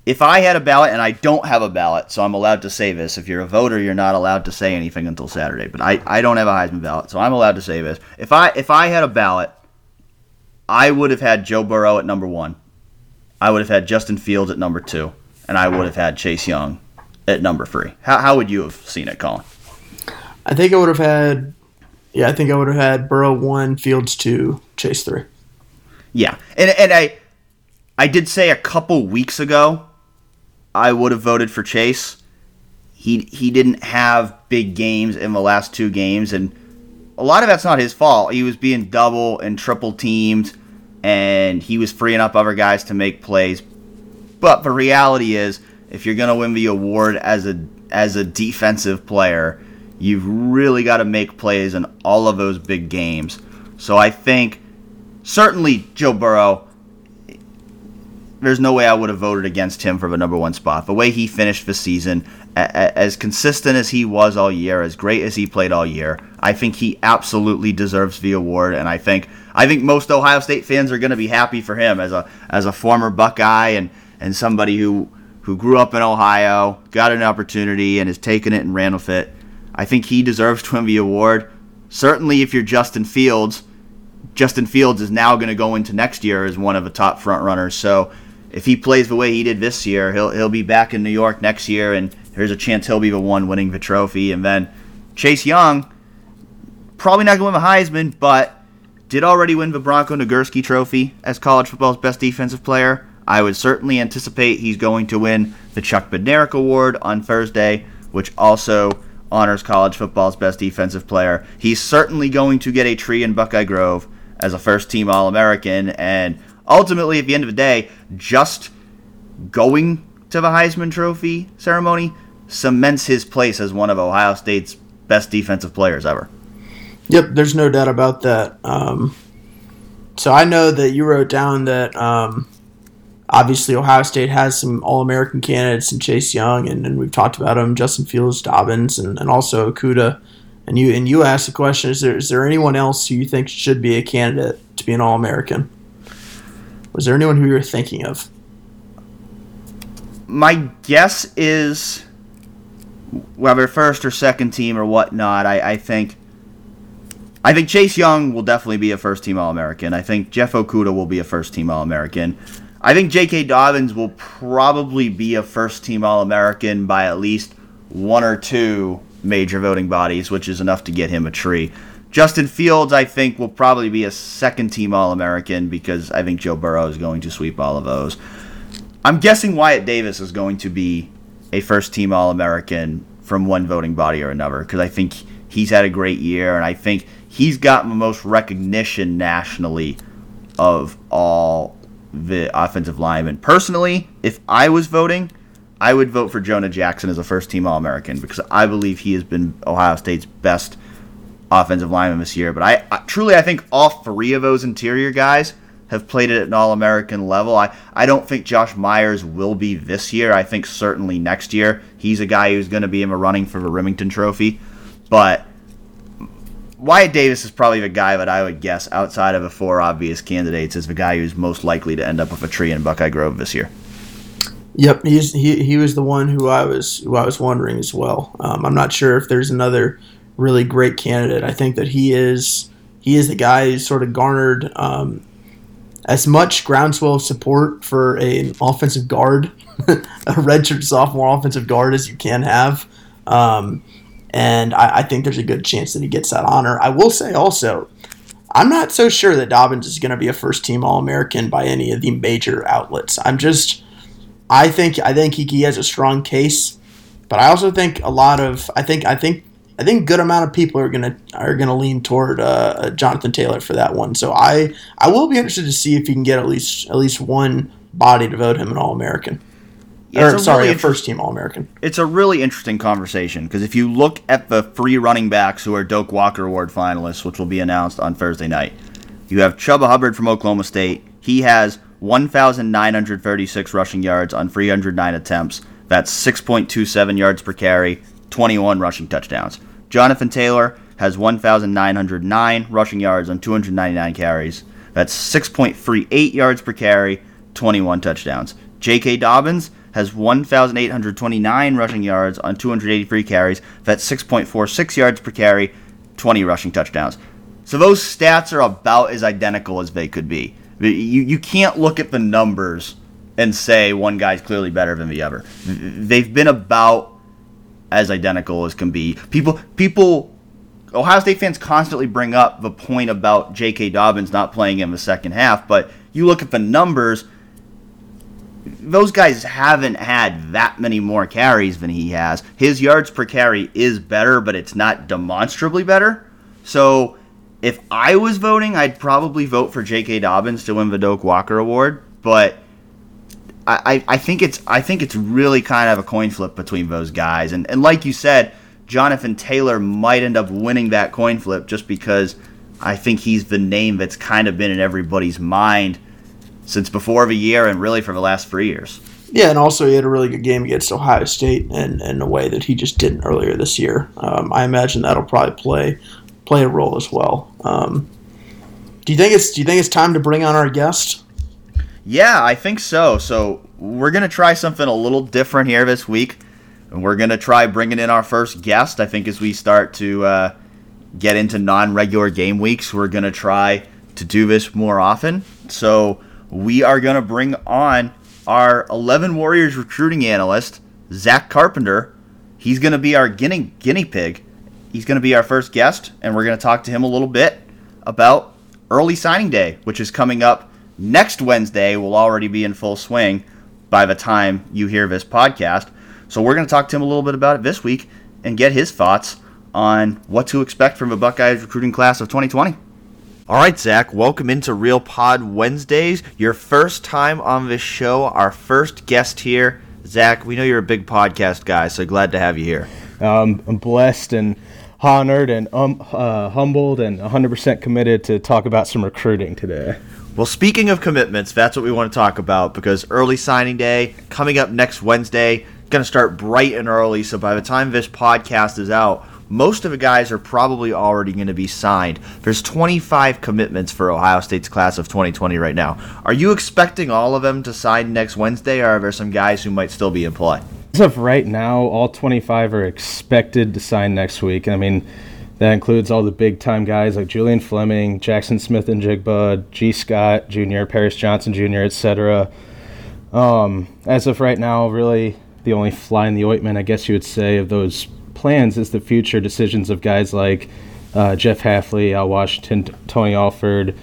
if I had a ballot and I don't have a ballot, so I'm allowed to say this. If you're a voter, you're not allowed to say anything until Saturday. But I, I don't have a Heisman ballot, so I'm allowed to say this. If I if I had a ballot, I would have had Joe Burrow at number one. I would have had Justin Fields at number two, and I would have had Chase Young at number three. How, how would you have seen it, Colin? I think I would have had, yeah, I think I would have had Burrow one, Fields two, Chase three. Yeah, and and I, I did say a couple weeks ago, I would have voted for Chase. He he didn't have big games in the last two games, and a lot of that's not his fault. He was being double and triple teamed, and he was freeing up other guys to make plays. But the reality is, if you're gonna win the award as a as a defensive player, you've really got to make plays in all of those big games. So I think certainly Joe Burrow. There's no way I would have voted against him for the number one spot. The way he finished the season, as consistent as he was all year, as great as he played all year, I think he absolutely deserves the award. And I think I think most Ohio State fans are going to be happy for him as a as a former Buckeye and and somebody who who grew up in Ohio, got an opportunity, and has taken it and ran with it. I think he deserves [LAUGHS] to win the award. Certainly, if you're Justin Fields Justin Fields is now going to go into next year as one of the top front runners. So if he plays the way he did this year, he'll he'll be back in New York next year, and there's a chance he'll be the one winning the trophy. And then Chase Young, probably not going to win the Heisman, but did already win the Bronco Nagurski Trophy as college football's best defensive player. I would certainly anticipate he's going to win the Chuck Bednarik Award on Thursday, which also honors college football's best defensive player. He's certainly going to get a tree in Buckeye Grove as a first team All American. And ultimately, at the end of the day, just going to the Heisman Trophy ceremony cements his place as one of Ohio State's best defensive players ever. Yep, there's no doubt about that. Um, so I know that you wrote down that um, obviously Ohio State has some All American candidates in Chase Young, and, and, we've talked about him, Justin Fields, Dobbins, and, and also Okudah. And you and you asked the question: Is there is there anyone else who you think should be a candidate to be an All American? Was there anyone who you were thinking of? My guess is whether first or second team or whatnot. I, I think I think Chase Young will definitely be a first team All American. I think Jeff Okudah will be a first team All American. I think J.K. Dobbins will probably be a first team All American by at least one or two major voting bodies, which is enough to get him a tree. Justin Fields, I think, will probably be a second team All American because I think Joe Burrow is going to sweep all of those. I'm guessing Wyatt Davis is going to be a first team All American from one voting body or another because I think he's had a great year and I think he's gotten the most recognition nationally of all the offensive linemen. Personally, if I was voting, I would vote for Jonah Jackson as a first team All American because I believe he has been Ohio State's best offensive lineman this year. But I, I truly I think all three of those interior guys have played at an All American level. I, I don't think Josh Myers will be this year. I think certainly next year he's a guy who's going to be in the running for the Remington Trophy. But Wyatt Davis is probably the guy that I would guess outside of the four obvious candidates is the guy who's most likely to end up with a tree in Buckeye Grove this year. Yep, he's he, he was the one who I was who I was wondering as well. Um, I'm not sure if there's another really great candidate. I think that he is he is the guy who's sort of garnered um, as much groundswell support for an offensive guard, [LAUGHS] a redshirt sophomore offensive guard as you can have. Um, and I, I, think there's a good chance that he gets that honor. I will say also, I'm not so sure that Dobbins is going to be a first team All American by any of the major outlets. I'm just I think I think he, he has a strong case, but I also think a lot of I think I think I think good amount of people are gonna are gonna lean toward uh, Jonathan Taylor for that one. So I I will be interested to see if he can get at least at least one body to vote him an All American. Or sorry, really a first team All American. It's a really interesting conversation because if you look at the three running backs who are Doak Walker Award finalists, which will be announced on Thursday night, you have Chuba Hubbard from Oklahoma State. He has 1,936 rushing yards on 309 attempts. That's 6.27 yards per carry, 21 rushing touchdowns. Jonathan Taylor has 1,909 rushing yards on 299 carries. That's 6.38 yards per carry, 21 touchdowns. J.K. Dobbins has 1,829 rushing yards on 283 carries. That's 6.46 yards per carry, 20 rushing touchdowns. So those stats are about as identical as they could be. You, you can't look at the numbers and say one guy's clearly better than the other. They've been about as identical as can be. People, people, Ohio State fans constantly bring up the point about J.K. Dobbins not playing in the second half, but you look at the numbers those guys haven't had that many more carries than he has. His yards per carry is better, but it's not demonstrably better. So if I was voting, I'd probably vote for J.K. Dobbins to win the Doak Walker Award. But I, I think it's I think it's really kind of a coin flip between those guys. And and like you said, Jonathan Taylor might end up winning that coin flip just because I think he's the name that's kind of been in everybody's mind since before the year and really for the last three years. Yeah, and also he had a really good game against Ohio State in, in a way that he just didn't earlier this year. Um, I imagine that'll probably play play a role as well. Um, do you think it's Do you think it's time to bring on our guest? Yeah, I think so. So we're gonna try something a little different here this week, and we're gonna try bringing in our first guest. I think as we start to uh, get into non-regular game weeks, we're gonna try to do this more often. So we are going to bring on our 11 Warriors recruiting analyst, Zack Carpenter. He's going to be our guinea, guinea pig. He's going to be our first guest, and we're going to talk to him a little bit about early signing day, which is coming up next Wednesday. We'll already be in full swing by the time you hear this podcast. So we're going to talk to him a little bit about it this week and get his thoughts on what to expect from the Buckeyes recruiting class of 2020. All right, Zack, welcome into Real Pod Wednesdays. Your first time on this show, our first guest here. Zack, we know you're a big podcast guy, so glad to have you here. Um, I'm blessed and honored and um, uh, humbled and 100% committed to talk about some recruiting today. Well, speaking of commitments, that's what we want to talk about because early signing day coming up next Wednesday, going to start bright and early. So by the time this podcast is out, most of the guys are probably already going to be signed. There's 25 commitments for Ohio State's class of 2020 right now. Are you expecting all of them to sign next Wednesday, or are there some guys who might still be in play? As of right now, all 25 are expected to sign next week. I mean, that includes all the big time guys like Julian Fleming, Jackson Smith and Jigba, Gee Scott Jr., Paris Johnson Jr., etc. Um, as of right now, really the only fly in the ointment, I guess you would say, of those plans is the future decisions of guys like uh, Jeff Hafley, Al Washington, Tony Alford,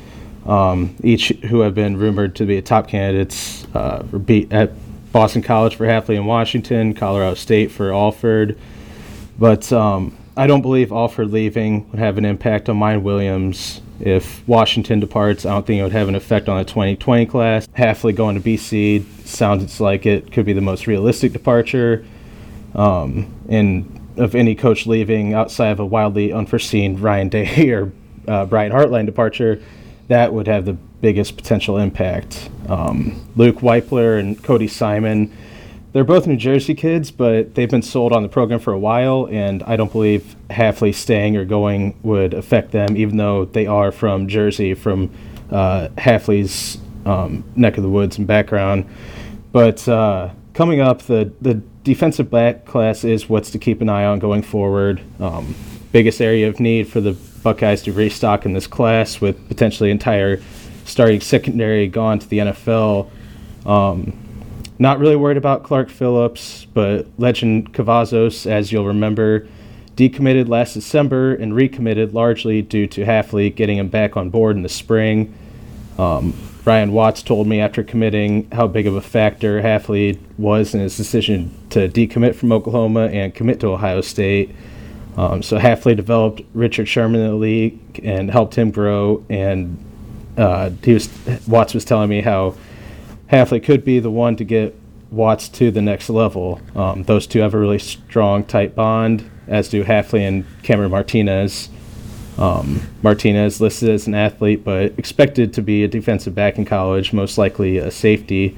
um, each who have been rumored to be top candidates uh, at Boston College for Hafley and Washington, Colorado State for Alford. But um, I don't believe Alford leaving would have an impact on Miyan Williams. If Washington departs, I don't think it would have an effect on the 2020 class. Hafley going to BC sounds like it could be the most realistic departure. Um, and of any coach leaving outside of a wildly unforeseen Ryan Day [LAUGHS] or uh, Brian Hartline departure, that would have the biggest potential impact. Um, Luke Wypler and Cody Simon, they're both New Jersey kids, but they've been sold on the program for a while, and I don't believe Hafley staying or going would affect them, even though they are from Jersey, from uh, Hafley's um, neck of the woods and background. But uh, coming up, the the defensive back class is what's to keep an eye on going forward. Um, biggest area of need for the Buckeyes to restock in this class with potentially entire starting secondary gone to the NFL. Um, not really worried about Clark Phillips, but Lejond Cavazos, as you'll remember, decommitted last December and recommitted largely due to Hafley getting him back on board in the spring. Um, Ryan Watts told me after committing how big of a factor Hafley was in his decision to decommit from Oklahoma and commit to Ohio State. Um, so Hafley developed Richard Sherman in the league and helped him grow. And uh, he was Watts was telling me how Hafley could be the one to get Watts to the next level. Um, those two have a really strong, tight bond, as do Hafley and Cameron Martinez. Um, Martinez listed as an athlete, but expected to be a defensive back in college, most likely a safety.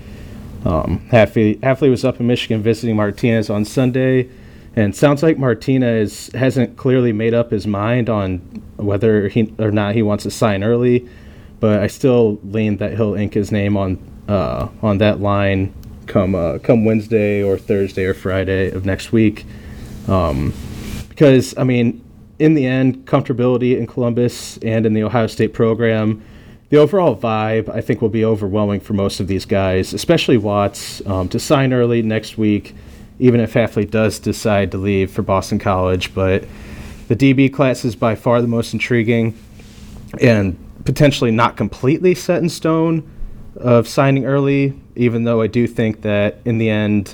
Um, Hafley was up in Michigan visiting Martinez on Sunday, and sounds like Martinez hasn't clearly made up his mind on whether he or not he wants to sign early. But I still lean that he'll ink his name on uh, on that line come uh, come Wednesday or Thursday or Friday of next week. Um, because I mean, in the end, comfortability in Columbus and in the Ohio State program, the overall vibe I think will be overwhelming for most of these guys, especially Watts, um, to sign early next week, even if Hafley does decide to leave for Boston College. But the DB class is by far the most intriguing and potentially not completely set in stone of signing early, even though I do think that in the end,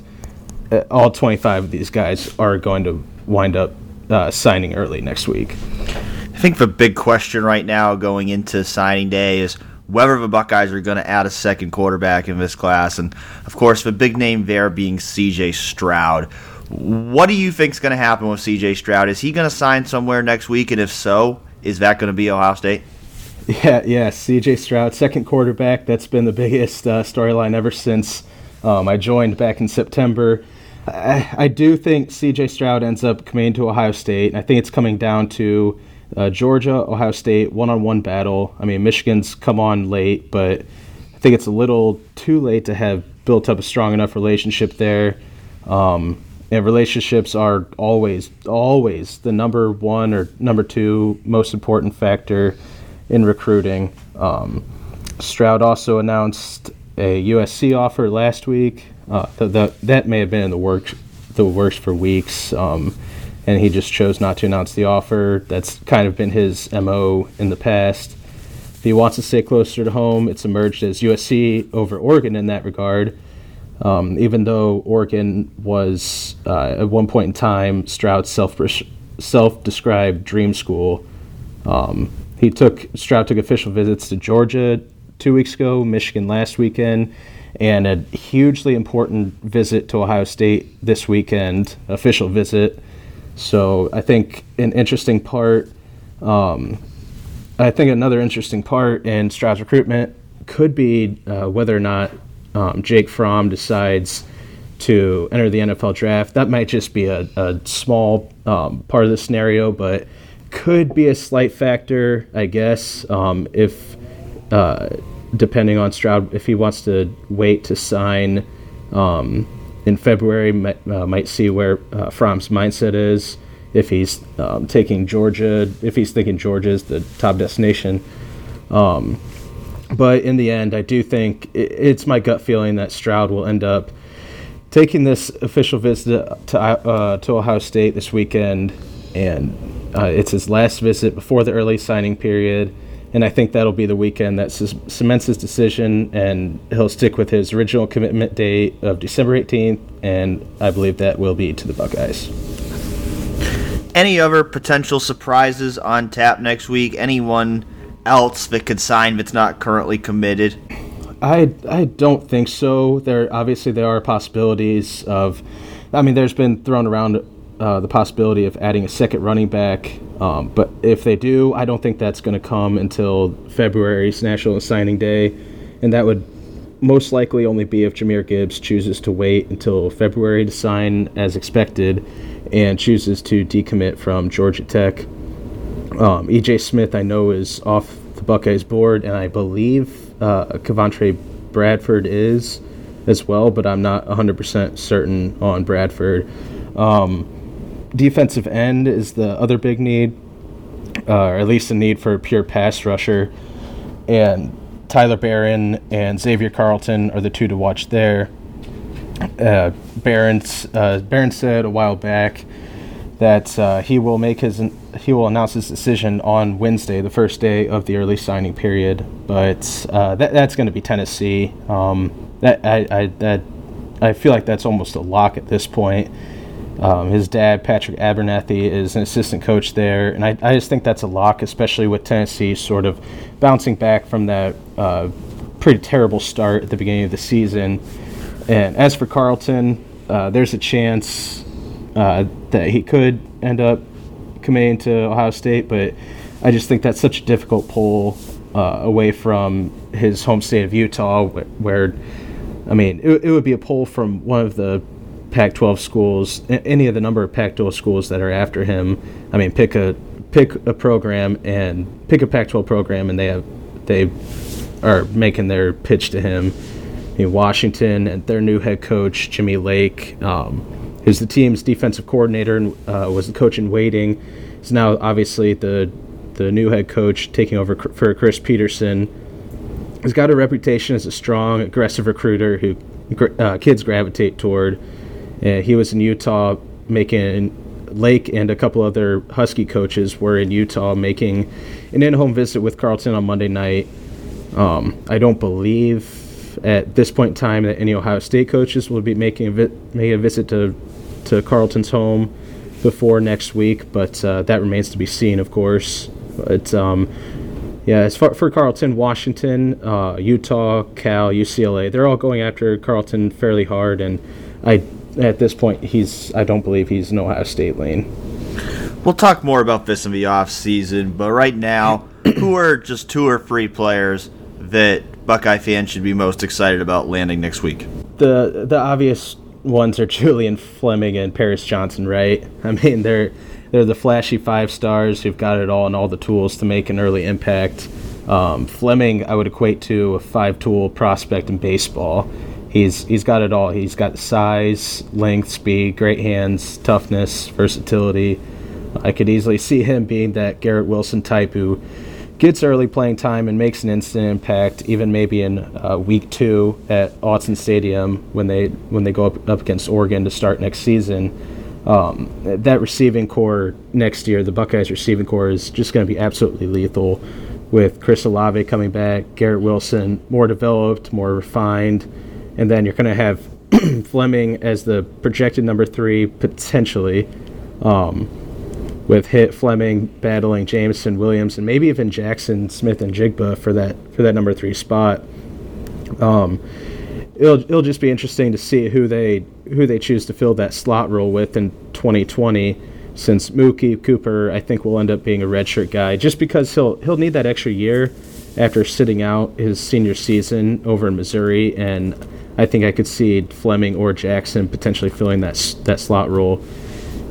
uh, all 25 of these guys are going to wind up uh, signing early next week. I think the big question right now going into signing day is whether the Buckeyes are going to add a second quarterback in this class. And of course, the big name there being CJ Stroud. What do you think is going to happen with CJ Stroud? Is he going to sign somewhere next week? And if so, is that going to be Ohio State? Yeah, yeah. CJ Stroud, second quarterback. That's been the biggest uh, storyline ever since um, I joined back in September. I, I, do think CJ Stroud ends up coming to Ohio State. I think it's coming down to uh, Georgia, Ohio State, one on one battle. I mean, Michigan's come on late, but I think it's a little too late to have built up a strong enough relationship there. Um, and relationships are always, always the number one or number two most important factor in recruiting. Um, Stroud also announced a USC offer last week. Uh, the, the, that may have been in the works the works for weeks, um, and he just chose not to announce the offer. That's kind of been his mo in the past. If he wants to stay closer to home, it's emerged as USC over Oregon in that regard. Um, even though Oregon was uh, at one point in time Stroud's self self described dream school. Um, he took Stroud took official visits to Georgia two weeks ago, Michigan last weekend, and a hugely important visit to Ohio State this weekend, official visit. So I think an interesting part, um, I think another interesting part in Stroud's recruitment could be uh, whether or not um, Jake Fromm decides to enter the NFL draft. That might just be a, a small um, part of the scenario, but could be a slight factor, I guess, um, if uh, depending on Stroud, if he wants to wait to sign um, in February, might, uh, might see where uh, Fromm's mindset is. If he's um, taking Georgia, if he's thinking Georgia is the top destination. Um, but in the end, I do think it, it's my gut feeling that Stroud will end up taking this official visit to uh, to Ohio State this weekend, and uh, it's his last visit before the early signing period and I think that'll be the weekend that cements his decision, and he'll stick with his original commitment date of December 18th, and I believe that will be to the Buckeyes. Any other potential surprises on tap next week? Anyone else that could sign that's not currently committed? I I don't think so. There obviously there are possibilities of. I mean, there's been thrown around uh, the possibility of adding a second running back. Um, but if they do, I don't think that's going to come until February's National Signing Day, and that would most likely only be if Jahmyr Gibbs chooses to wait until February to sign as expected, and chooses to decommit from Georgia Tech. Um, EJ Smith, I know, is off the Buckeyes board, and I believe uh, Cavontre Bradford is as well, but I'm not 100% certain on Bradford. Um, defensive end is the other big need, uh, or at least a need for a pure pass rusher. And Tyler Baron and Xavier Carlton are the two to watch there. Uh, Baron's, uh, Baron said a while back that uh, he will make his he will announce his decision on Wednesday, the first day of the early signing period. But uh, that, that's going to be Tennessee. Um, that I, I that I feel like that's almost a lock at this point. Um, his dad, Patrick Abernethy, is an assistant coach there, and I, I just think that's a lock, especially with Tennessee sort of bouncing back from that uh, pretty terrible start at the beginning of the season. And as for Carlton, uh, there's a chance uh, that he could end up committing to Ohio State, but I, just think that's such a difficult pull uh, away from his home state of Utah, where, where I mean, it, it would be a pull from one of the Pac-12 schools, any of the number of Pac-12 schools that are after him. I mean, pick a pick a program and pick a Pac-12 program, and they have they are making their pitch to him. I mean, Washington and their new head coach Jimmy Lake, um, who's the team's defensive coordinator and uh, was the coach in waiting, is now obviously the the new head coach taking over for Chris Petersen. He's got a reputation as a strong, aggressive recruiter who uh, kids gravitate toward. Uh, he was in Utah making Lake and a couple other Husky coaches were in Utah making an in-home visit with Carlton on Monday night. Um, I don't believe at this point in time that any Ohio State coaches will be making a, vi- a visit to to Carleton's home before next week, but uh, that remains to be seen, of course. But um, yeah, as far for Carlton, Washington, uh, Utah, Cal, UCLA, they're all going after Carlton fairly hard, and I at this point, he's I don't believe he's an Ohio State lane. We'll talk more about this in the off season, but right now, who are just two or three players that Buckeye fans should be most excited about landing next week? The the obvious ones are Julian Fleming and Paris Johnson, right? I mean, they're they're the flashy five stars who've got it all and all the tools to make an early impact. Um, Fleming, I would equate to a five tool prospect in baseball he's he's got it all. He's got size, length, speed, great hands, toughness, versatility. I could easily see him being that Garrett Wilson type who gets early playing time and makes an instant impact, even maybe in uh, week two at Autzen Stadium when they when they go up, up against Oregon to start next season. Um, that receiving core next year, the Buckeyes receiving core is just going to be absolutely lethal. With Chris Olave coming back, Garrett Wilson more developed, more refined and then you're going to have [CLEARS THROAT] Fleming as the projected number three potentially, um, with Hit Fleming battling Jameson Williams and maybe even Jaxon Smith-Njigba for that for that number three spot. Um, it'll it'll just be interesting to see who they who they choose to fill that slot role with in 2020. Since Mookie Cooper, I think will end up being a redshirt guy, just because he'll he'll need that extra year after sitting out his senior season over in Missouri and I think I could see Fleming or Jaxon potentially filling that that slot role.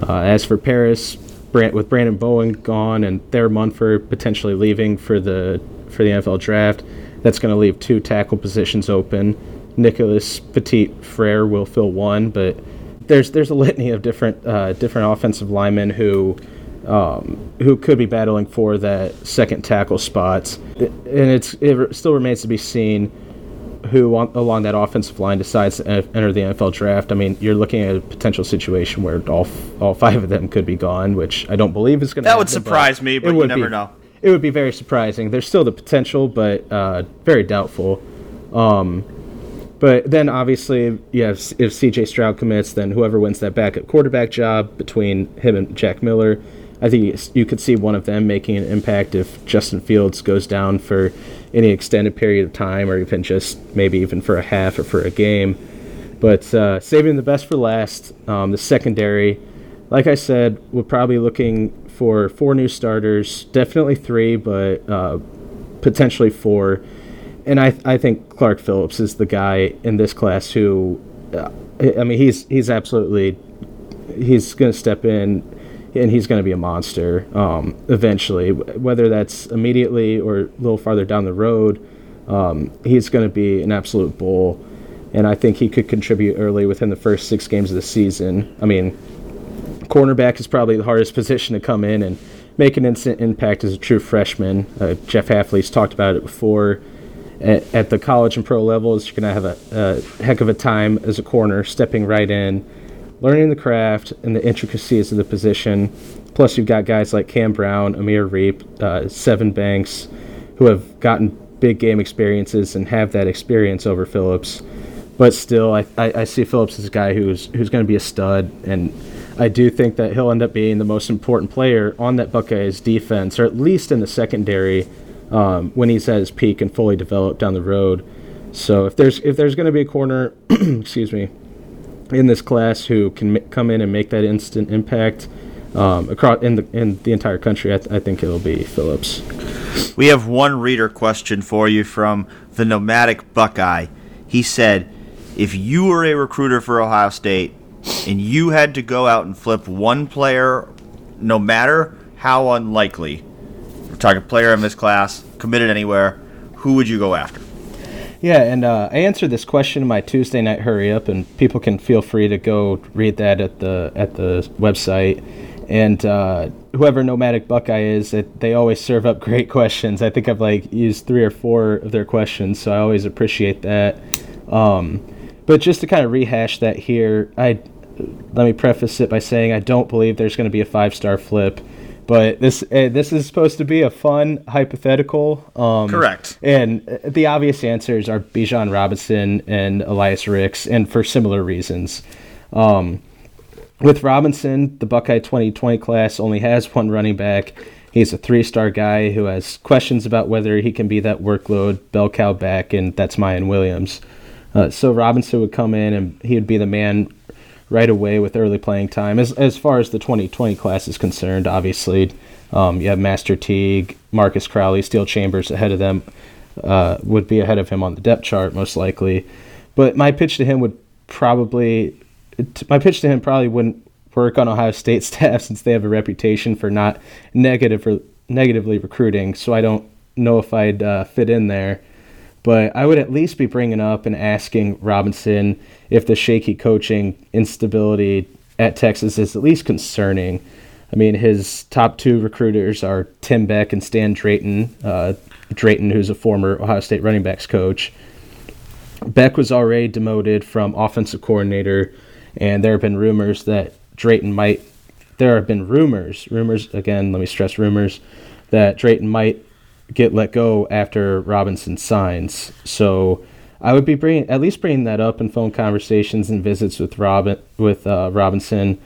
Uh, as for Paris, Brant, with Branden Bowen gone and Thayer Munford potentially leaving for the for the NFL draft, that's going to leave two tackle positions open. Nicholas Petit Frere will fill one, but there's there's a litany of different uh, different offensive linemen who um, who could be battling for that second tackle spot, and it's it still remains to be seen who on, along that offensive line decides to enter the NFL draft, I mean, you're looking at a potential situation where all all five of them could be gone, which I don't believe is going to. Happen. That would surprise me, but you never be, know. It would be very surprising. There's still the potential, but uh, very doubtful. Um, but then obviously, yeah, if, if CJ Stroud commits, then whoever wins that backup quarterback job between him and Jack Miller, I think you could see one of them making an impact if Justin Fields goes down for any extended period of time or even just maybe even for a half or for a game. But uh, saving the best for last, um, the secondary, like I said, we're probably looking for four new starters, definitely three, but uh, potentially four. And I, I think Clark Phillips is the guy in this class who, uh, I mean, he's he's absolutely he's going to step in and he's going to be a monster um, eventually. Whether that's immediately or a little farther down the road, um, he's going to be an absolute bull. And I think he could contribute early within the first six games of the season. I mean, cornerback is probably the hardest [LAUGHS] position to come in and make an instant impact as a true freshman. Uh, Jeff Hafley's talked about it before. At, at the college and pro levels, you're going to have a, a heck of a time as a corner, stepping right in learning the craft and the intricacies of the position. Plus, you've got guys like Cam Brown, Amir Riep, uh, Sevyn Banks, who have gotten big game experiences and have that experience over Phillips. But still, I, I, I see Phillips as a guy who's who's going to be a stud, and I do think that he'll end up being the most important player on that Buckeyes defense, or at least in the secondary, um, when he's at his peak and fully developed down the road. So if there's if there's going to be a corner, [CLEARS THROAT] excuse me, in this class who can m- come in and make that instant impact. um, across in the in the entire country, I, th- I think it'll be Phillips. We have one reader question for you from the nomadic Buckeye. He said, "If you were a recruiter for Ohio State and you had to go out and flip one player, no matter how unlikely, we're talking player in this class, committed anywhere, who would you go after?" Yeah, and uh, I answered this question in my Tuesday night hurry up, and people can feel free to go read that at the at the website. And uh, whoever Nomadic Buckeye is, it, they always serve up [LAUGHS] great questions. I think I've like used three or four of their questions, so I always appreciate that. Um, but just to kind of rehash that here, I let me preface it by saying I don't believe there's going to be a five star flip. But this uh, this is supposed to be a fun hypothetical. Um, Correct. And uh, the obvious answers are Bijan Robinson and Elias Ricks, and for similar reasons. Um, with Robinson, the Buckeye 2020 class only has one running back. He's a three star guy who has questions about whether he can be that workload bell cow back, and that's Miyan Williams. Uh, so Robinson would come in and he would be the man right away with early playing time. As, as far as the 2020 class is concerned, obviously, um, you have Master Teague, Marcus Crowley, Steele Chambers ahead of them, uh, would be ahead of him on the depth chart most likely. But my pitch to him would probably my pitch to him probably wouldn't work on Ohio State [LAUGHS] staff since they have a reputation for not negative or negatively recruiting. So I don't know if I'd uh, fit in there. But I would at least be bringing up and asking Robinson if the shaky coaching instability at Texas is at least concerning. I mean, his top two recruiters are Tim Beck and Stan Drayton. Uh, Drayton, who's a former Ohio State running backs coach. Beck was already demoted from offensive coordinator and there have been rumors that Drayton might. There have been rumors, rumors again. Let me stress rumors that Drayton might get let go after Robinson signs. So I would be bringing at least bringing that up in phone conversations and visits with Robin with uh, Robinson.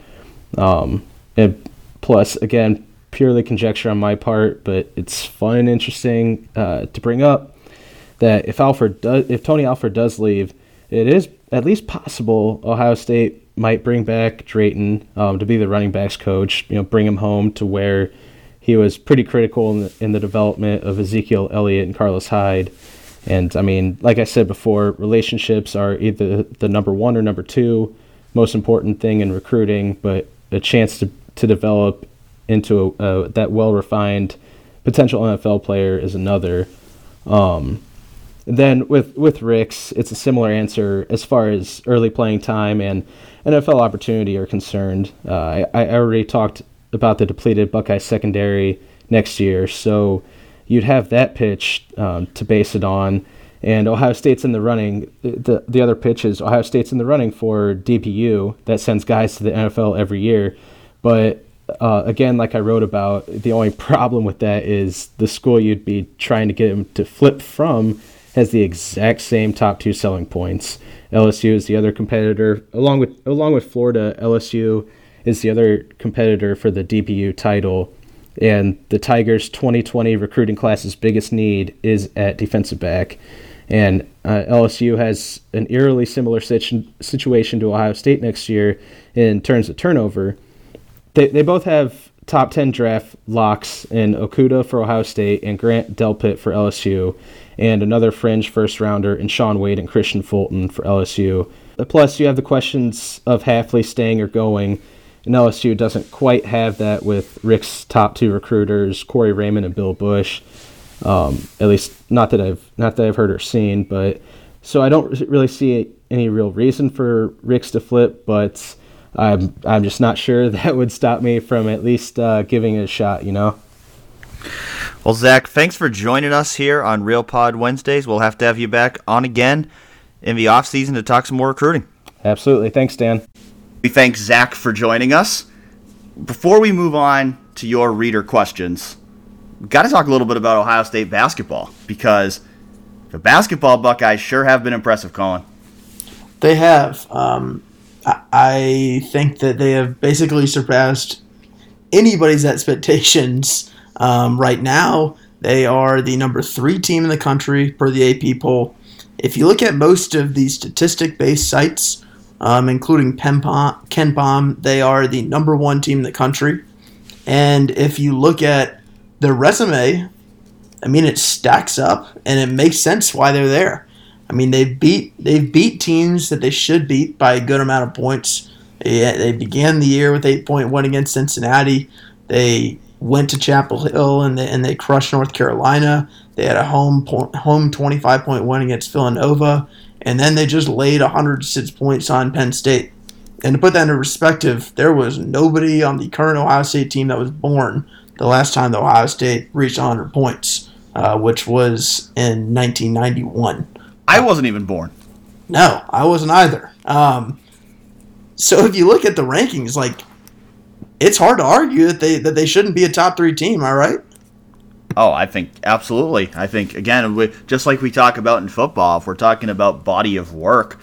Um, and plus, again, purely conjecture on my part, but it's fun and interesting uh, to bring up that if Alford does, if Tony Alford does leave, it is at least possible Ohio State might bring back Drayton um, to be the running backs coach. You know, bring him home to where he was pretty critical in the, in the development of Ezekiel Elliott and Carlos Hyde. And I mean, like I said before, relationships are either the number one or number two most important thing in recruiting, but a chance to, to develop into a, that well refined potential NFL player is another. Um, then with with Ricks, it's a similar answer as far as early playing time and NFL opportunity are concerned. Uh, I, I already talked about the depleted Buckeye secondary next year, so you'd have that pitch um, to base it on. And Ohio State's in the running. The the other pitch is Ohio State's in the running for DBU that sends guys to the NFL every year. But uh, again, like I wrote about, the only [LAUGHS] problem with that is the school you'd be trying to get them to flip from has the exact same top two selling points. LSU is the other competitor, along with along with Florida. LSU is the other competitor for the DBU title, and the Tigers' 2020 recruiting class's biggest need is at defensive back. And uh, LSU has an eerily similar situ- situation to Ohio State next year in terms of turnover. They, they both have top 10 draft locks in Okudah for Ohio State and Grant Delpit for LSU and another fringe first rounder in Shaun Wade and Kristian Fulton for LSU. Plus, you have the questions of Hafley staying or going, and LSU doesn't quite have that with Rick's top two recruiters, Corey Raymond and Bill Busch. Um, at least, not that I've not that I've heard or seen, but so I don't really see any real reason for Ricks to flip, but I'm I'm just not sure [LAUGHS] that would stop me from at least uh, giving it a shot. You know. Well, Zack, thanks for joining us here on Real Pod Wednesdays. We'll have to have you back on again in the off season to talk some more recruiting. Absolutely. Thanks, Dan. We thank Zack for joining us. Before we move on to your reader questions, got to talk a little bit about Ohio State basketball because the basketball Buckeyes sure have been impressive, Colin. They have. Um, I think that they have basically surpassed anybody's expectations um, right now, they are the number three team in the country per the AP poll. If you look at most of the statistic based sites, um, including KenPom, they are the number one team in the country. And if you look at their resume, I mean, it stacks up, and it makes sense why they're there. I mean, they've beat they've beat teams that they should beat by a good amount of points. They, they began the year with eight point one against Cincinnati. They went to Chapel Hill and they, and they crushed North Carolina. They had a home home 25 point win against Villanova, and then they just laid 106 points on Penn State. And to put that into perspective, there was nobody on the current Ohio State team that was born the last time the Ohio State reached 100 points, uh, which was in 1991. I wasn't even born. No, I wasn't either. Um, so if you look at the rankings, like it's hard to argue that they that they shouldn't be a top three team. All right. Oh, I think absolutely. I think again, we, just like we talk about in football, if we're talking about body of work,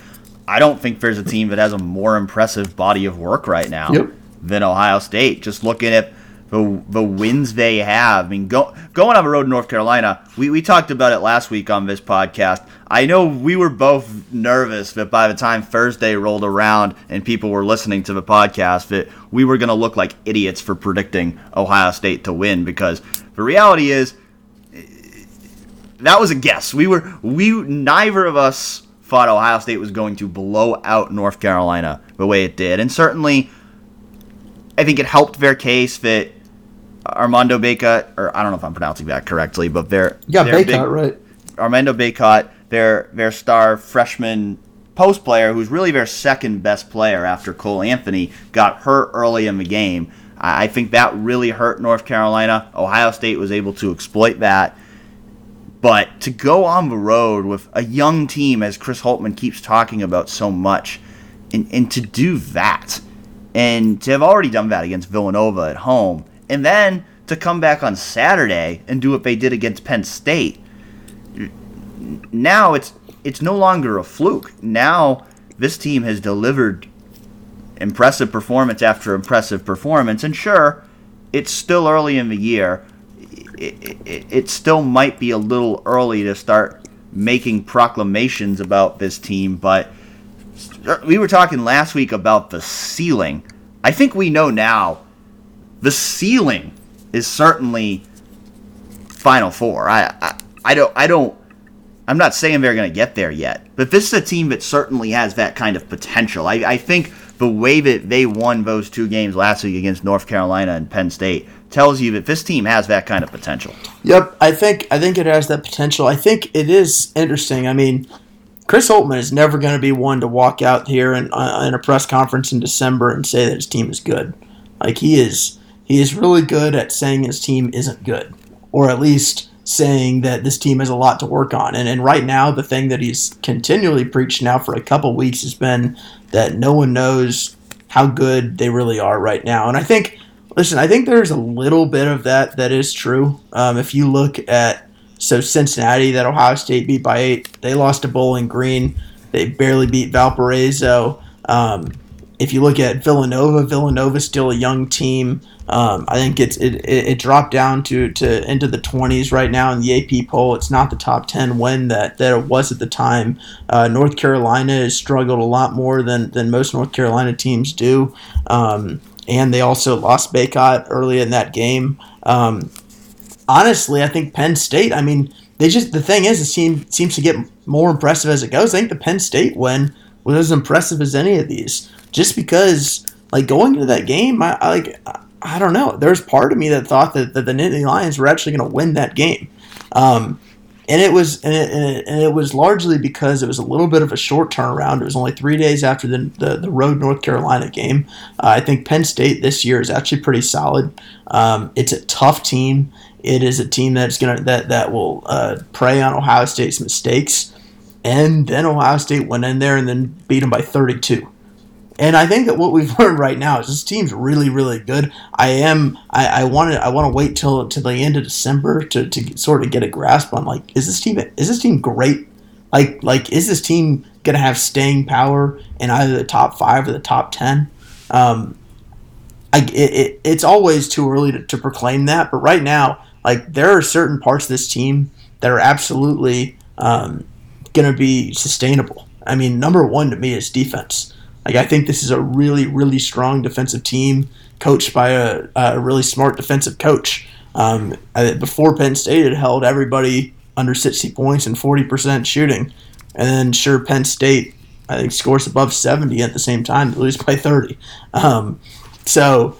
I don't think there's a team that has a more impressive body of work right now Yep. than Ohio State. Just looking at the the wins they have. I mean, go, going on the road to North Carolina, we, we talked about it last week on this podcast. I know we were both nervous that by the time Thursday rolled around and people were listening to the podcast, that we were going to look like idiots for predicting Ohio State to win because the reality is that was a guess. We were we neither of us thought Ohio State was going to blow out North Carolina the way it did, and certainly, I think it helped their case that Armando Bacot, or I don't know if I'm pronouncing that correctly, but their got their Baycott big- right. Armando Baycott, their their star freshman post player, who's really their second best player after Cole Anthony, got hurt early in the game. I think that really hurt North Carolina. Ohio State was able to exploit that. But to go on the road with a young team, as Chris Holtmann keeps talking about so much, and, and to do that, and to have already done that against Villanova at home, and then to come back on Saturday and do what they did against Penn State, now it's it's no longer a fluke. Now this team has delivered impressive performance after impressive performance, and sure, it's still early in the year. It, it, it still might be a little early to start making proclamations about this team, but we were talking last week about the ceiling. I think we know now the ceiling is certainly Final Four. I, I, I don't, I don't, I'm not saying they're going to get there yet, but this is a team that certainly has that kind of potential. I, I think the way that they won those two games last week against North Carolina and Penn State tells you that this team has that kind of potential. Yep, I think I think it has that potential. I think it is interesting. I mean, Chris Holtmann is never going to be one to walk out here in, uh, in a press conference in December and say that his team is good. Like he is, he is really good at saying his team isn't good, or at least saying that this team has a lot to work on. And and right now, the thing that he's continually preached now for a couple weeks has been that no one knows how good they really are right now. And I think, listen, I think there's a little bit of that that is true. Um, if you look at so Cincinnati, that Ohio State beat by eight, they lost to Bowling Green. They barely beat Valparaiso. Um, if you look at Villanova, Villanova's still a young team. Um, I think it's it, it, dropped down to, to into the 20s right now in the AP poll. It's not the top 10 win that, that it was at the time. Uh, North Carolina has struggled a lot more than, than most North Carolina teams do. Um, and they also lost Baycott early in that game. Um, honestly, I think Penn State. I mean, they just the thing is, it team seems to get more impressive as it goes. I think the Penn State win was as impressive as any of these, just because like going into that game, I, I like I don't know. There's part of me that thought that, that the Nittany Lions were actually going to win that game. Um, and it was and it, and, it, and it was largely because it was a little bit of a short turnaround. It was only three days after the the, the road North Carolina game. Uh, I think Penn State this year is actually pretty solid. Um, it's a tough team. It is a team that's gonna that that will uh, prey on Ohio State's mistakes, and then Ohio State went in there and then beat them by 32. And I think that what we've [LAUGHS] learned right now is this team's really, really good. I am. I, I want to. I want to wait till till the end of December to, to sort of get a grasp on like, is this team is this team great? Like like is this team gonna have staying power in either the top five or the top ten? Um, I, it, it, it's always too early to, to proclaim that, but right now, like there are certain parts of this team that are absolutely um, to be sustainable. I mean, number one to me is defense. Like I think this is a really really strong defensive team coached by a, a really smart defensive coach. Um, before Penn State had held everybody under 60 points and 40% shooting, and then sure Penn State I think scores above 70 at the same time, they lose by 30. Um, so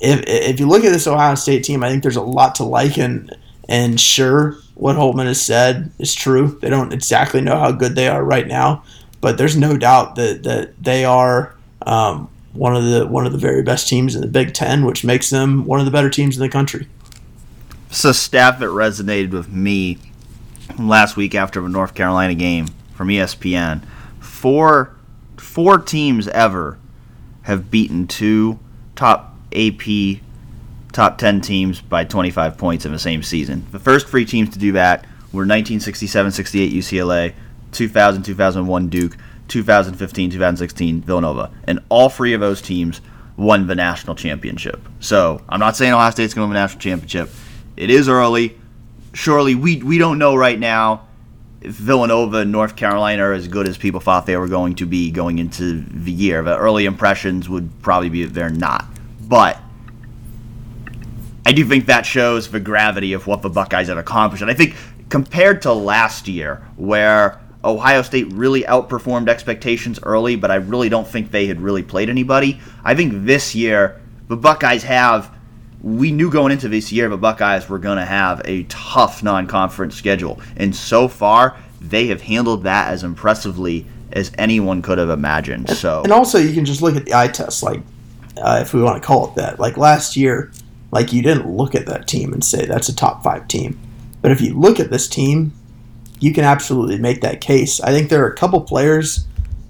if if you look at this Ohio State team, I think there's a lot to like and and sure what Holtmann has said is true. They don't exactly know how good they are right now, but there's no doubt that that they are um, one of the one of the very best teams in the Big Ten, which makes them one of the better teams in the country. So, staff that resonated with me last week after a North Carolina game from ESPN. Four four teams ever have beaten two top AP top 10 teams by 25 points in the same season. The first three teams to do that were 1967 68 UCLA, 2000 2001 Duke, 2015 2016 Villanova. And all three of those teams won the national championship. So I'm not saying Ohio State's going to win the national championship. It is early. Surely we, we don't know right now if Villanova and North Carolina are as good as people thought they were going to be going into the year. The early impressions would probably be that they're not. But I do think that shows the gravity of what the Buckeyes have accomplished. And I think compared to last year, where Ohio State really outperformed expectations early, but I really don't think they had really played anybody. I think this year, the Buckeyes have. We knew going into this year the Buckeyes were going to have a tough non conference schedule. And so far, they have handled that as impressively as anyone could have imagined. So, and also you can just look at the eye test. Like uh, if we want to call it that. Like last year, like you didn't look at that team and say that's a top five team. But if you look at this team, you can absolutely make that case. I think there are a couple players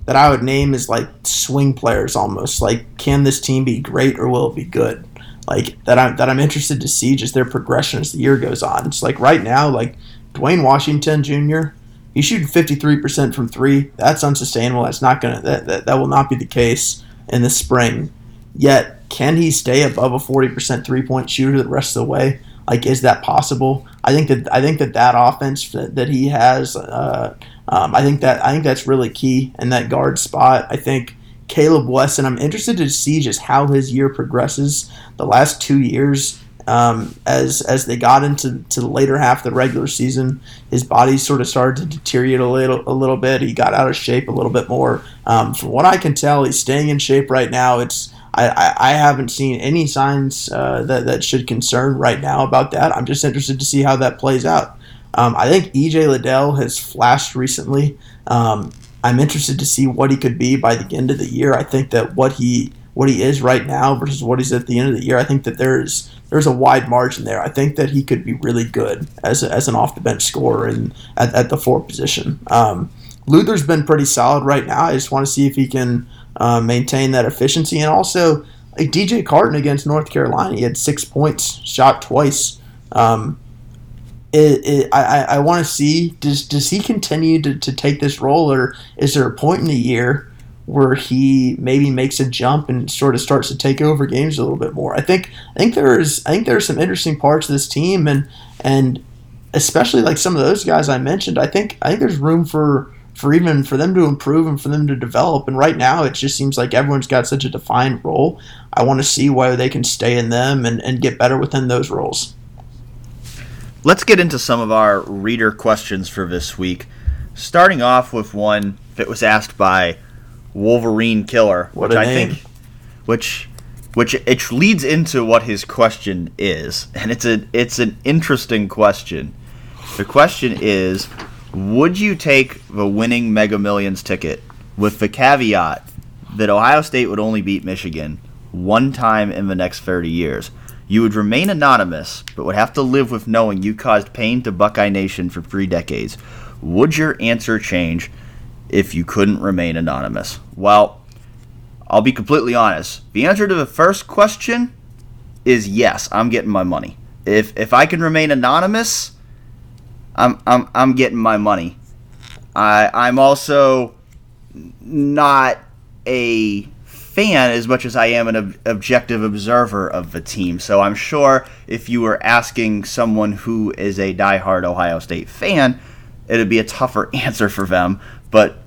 that I would name as like swing players almost. Like, can this team be great or will it be good? Like that I'm that I'm interested to see just their progression as the year goes on. It's like right now, like Duane Washington Jr. He's shooting 53% from three. That's unsustainable. That's not gonna that, that, that will not be the case in the spring. Yet, can he stay above a 40% three point shooter the rest of the way? Like, is that possible? I think that I think that that offense that, that he has, uh, um, I think that I think that's really key in that guard spot. I think Caleb Wesson. I'm interested to see just how his year progresses. The last two years, um, as as they got into to the later half of the regular season, his body sort of started to deteriorate a little a little bit. He got out of shape a little bit more. Um, from what I can tell, he's staying in shape right now. It's I, I, haven't seen any signs uh, that, that should concern right now about that. I'm just interested to see how that plays out. Um, I think EJ Liddell has flashed recently. Um, I'm interested to see what he could be by the end of the year. I think that what he what he is right now versus what he's at the end of the year, I think that there's there's a wide margin there. I think that he could be really good as, a, as an off the bench scorer and at, at the four position. Um, Luther's been pretty solid right now. I just want to see if he can uh, maintain that efficiency. And also, like DJ Carton against North Carolina, he had six points, shot twice. Um, it, it, I, I want to see does does he continue to, to take this role, or is there a point in the year where he maybe makes a jump and sort of starts to take over games a little bit more? I think I think there's I think there's some interesting parts of this team, and and especially like some of those guys I mentioned. I think I think there's room for for even for them to improve and for them to develop. And right now, it just seems like everyone's got such a defined role. I want to see whether they can stay in them and, and get better within those roles. Let's get into some of our reader questions for this week. Starting off with one that was asked by Wolverine Killer, what which I name. think, which which it leads into what his question is, and it's a it's an interesting question. The question is, would you take the winning Mega Millions ticket with the caveat that Ohio State would only beat Michigan one time in the next 30 years? You would remain anonymous, but would have to live with knowing you caused pain to Buckeye Nation for three decades. Would your answer change if you couldn't remain anonymous? Well, I'll be completely honest. The answer to the first question is yes, I'm getting my money. If if I can remain anonymous, I'm I'm I'm getting my money. I I'm also not a fan as much as I am an ob- objective observer of the team. So I'm sure if you were asking someone who is a diehard Ohio State fan, it'd be a tougher [LAUGHS] answer for them. But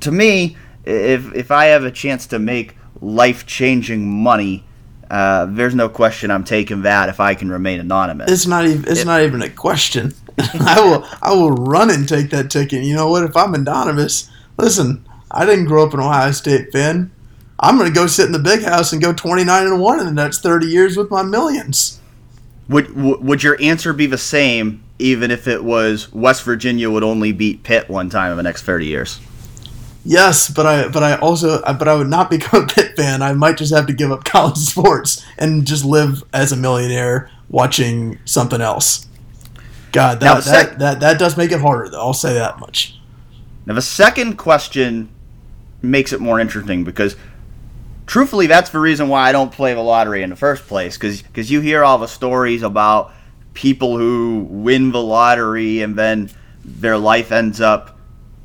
to me, if if I have a chance to make life changing money, uh, there's no question I'm taking that if I can remain anonymous. It's not even. It's it, not even a question. [LAUGHS] I will. I will run and take that ticket. You know what? If I'm anonymous, listen. I didn't grow up an Ohio State fan. I'm going to go sit in the big house and go 29 and one in the next 30 years with my millions. Would would your answer be the same even if it was West Virginia would only beat Pitt one time in the next 30 years? Yes, but I but I also uh, but I would not [LAUGHS] become a Pitt fan. I might just have to give up [LAUGHS] college sports and just live as a millionaire watching something else. God, that, now, that, sec- that, that does make it harder though. I'll say that much. Now the second question makes it more interesting because truthfully that's the reason why I don't play the lottery in the first place cuz cuz you hear all the stories about people who win the lottery and then their life ends up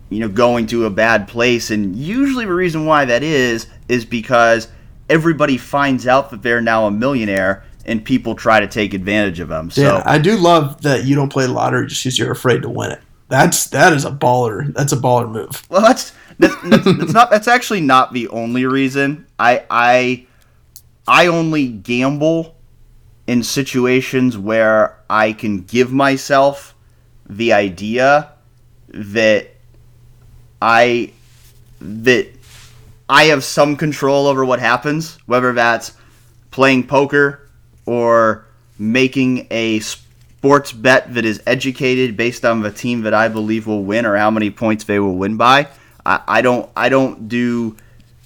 you know, going to a bad place. And usually the reason why that is, is because everybody finds out that they're now a millionaire and people try to take advantage of them. So yeah, I do love that you don't play lottery just because you're afraid to win it. That's that is a baller. That's a baller move. Well, that's that's, that's, that's not. That's actually not the only reason. I I I only gamble in situations where I can give myself the idea that I that I have some control over what happens, whether that's playing poker or making a sports bet that is educated based on the team that I believe will win or how many points they will win by. I, I don't I don't do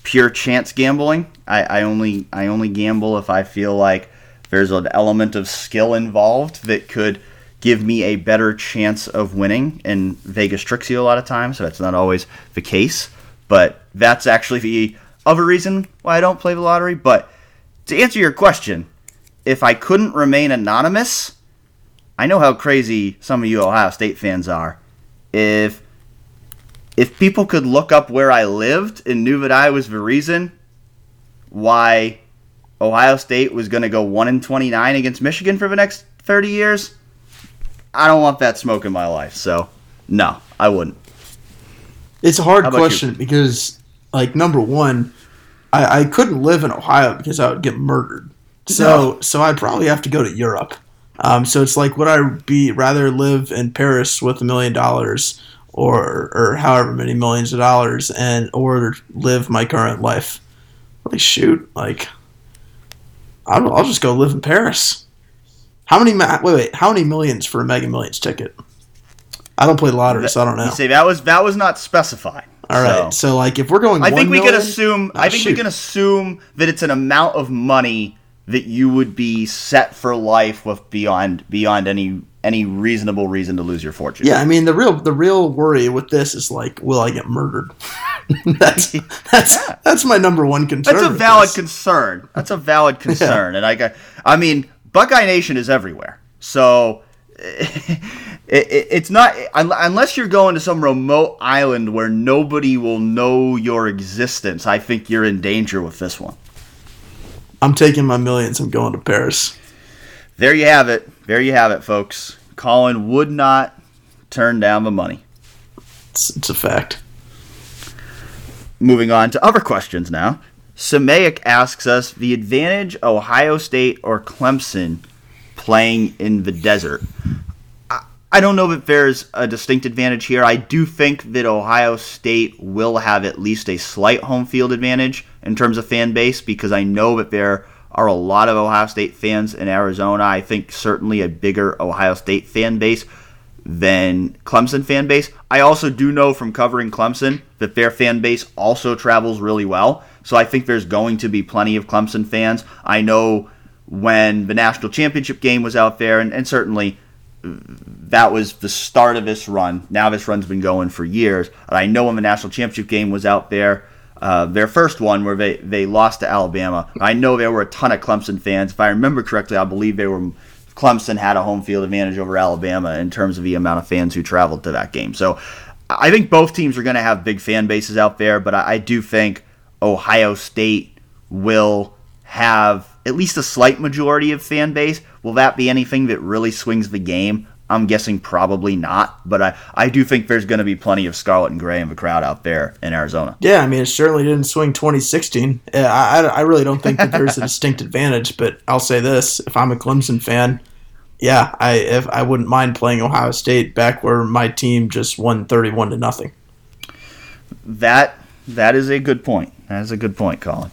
pure chance gambling. I, I only I only gamble if I feel like there's an element of skill involved that could give me a better chance of winning. And Vegas tricks you a lot of times, so that's not always the case. But that's actually the other reason why I don't play the lottery. But to answer your question, if I couldn't remain anonymous, I know how crazy some of you Ohio State fans are. If if people could look up where I lived and knew that I was the reason why Ohio State was going to go 1 in 29 against Michigan for the next 30 years, I don't want that smoke in my life. So, no, I wouldn't. It's a hard question you? because, like, number one, I, I couldn't live in Ohio because I would get murdered. So, no. so I'd probably have to go to Europe. Um, so it's like, would I be rather live in Paris with a million dollars, or or however many millions of dollars, and or live my current life? Like, shoot, like, I'll, I'll just go live in Paris. How many? wait, wait. How many millions for a Mega Millions ticket? I don't play lottery, so I don't know. You say that was that was not specified. All right. So, so like, if we're going, I think we million, can assume. Oh, I think shoot. we can assume that it's an amount of money that you would be set for life with beyond beyond any any reasonable reason to lose your fortune. Yeah, I mean the real the real worry with this is like, will I get murdered? [LAUGHS] that's that's yeah. that's my number one concern. That's a valid [LAUGHS] concern. That's a valid concern, yeah. and I got. I mean, Buckeye Nation is everywhere. So [LAUGHS] it, it, it's not unless you're going to some remote island where nobody will know your existence. I think you're in danger with this one. I'm taking my millions. I'm going to Paris. There you have it. There you have it, folks. Colin would not turn down the money. It's, it's a fact. Moving on to other questions now. Samaic asks us the advantage Ohio State or Clemson playing in the desert. I don't know if there's a distinct advantage here. I do think that Ohio State will have at least a slight home field advantage in terms of fan base because I know that there are a lot of Ohio State fans in Arizona. I think certainly a bigger Ohio State fan base than Clemson fan base. I also do know from covering Clemson that their fan base also travels really well. So I think there's going to be plenty of Clemson fans. I know when the national championship game was out there, and, and certainly that was the start of this run. Now this run's been going for years. I know when the national championship game was out there, uh, their first one where they, they lost to Alabama. I know there were a ton of Clemson fans. If I remember correctly, I believe they were Clemson had a home field advantage over Alabama in terms of the amount of fans who traveled to that game. So I think both teams are going to have big fan bases out there, but I, I do think Ohio State will have at least a slight majority of fan base. Will that be anything that really swings the game? I'm guessing probably not, but I, I do think there's going to be plenty of scarlet and gray in the crowd out there in Arizona. Yeah, I mean, it certainly didn't swing 2016. I, I, I really don't think that there's a [LAUGHS] distinct advantage, but I'll say this: if I'm a Clemson fan, yeah, I if I wouldn't mind playing Ohio State back where my team just won 31 to nothing. That that is a good point. That is a good point, Colin.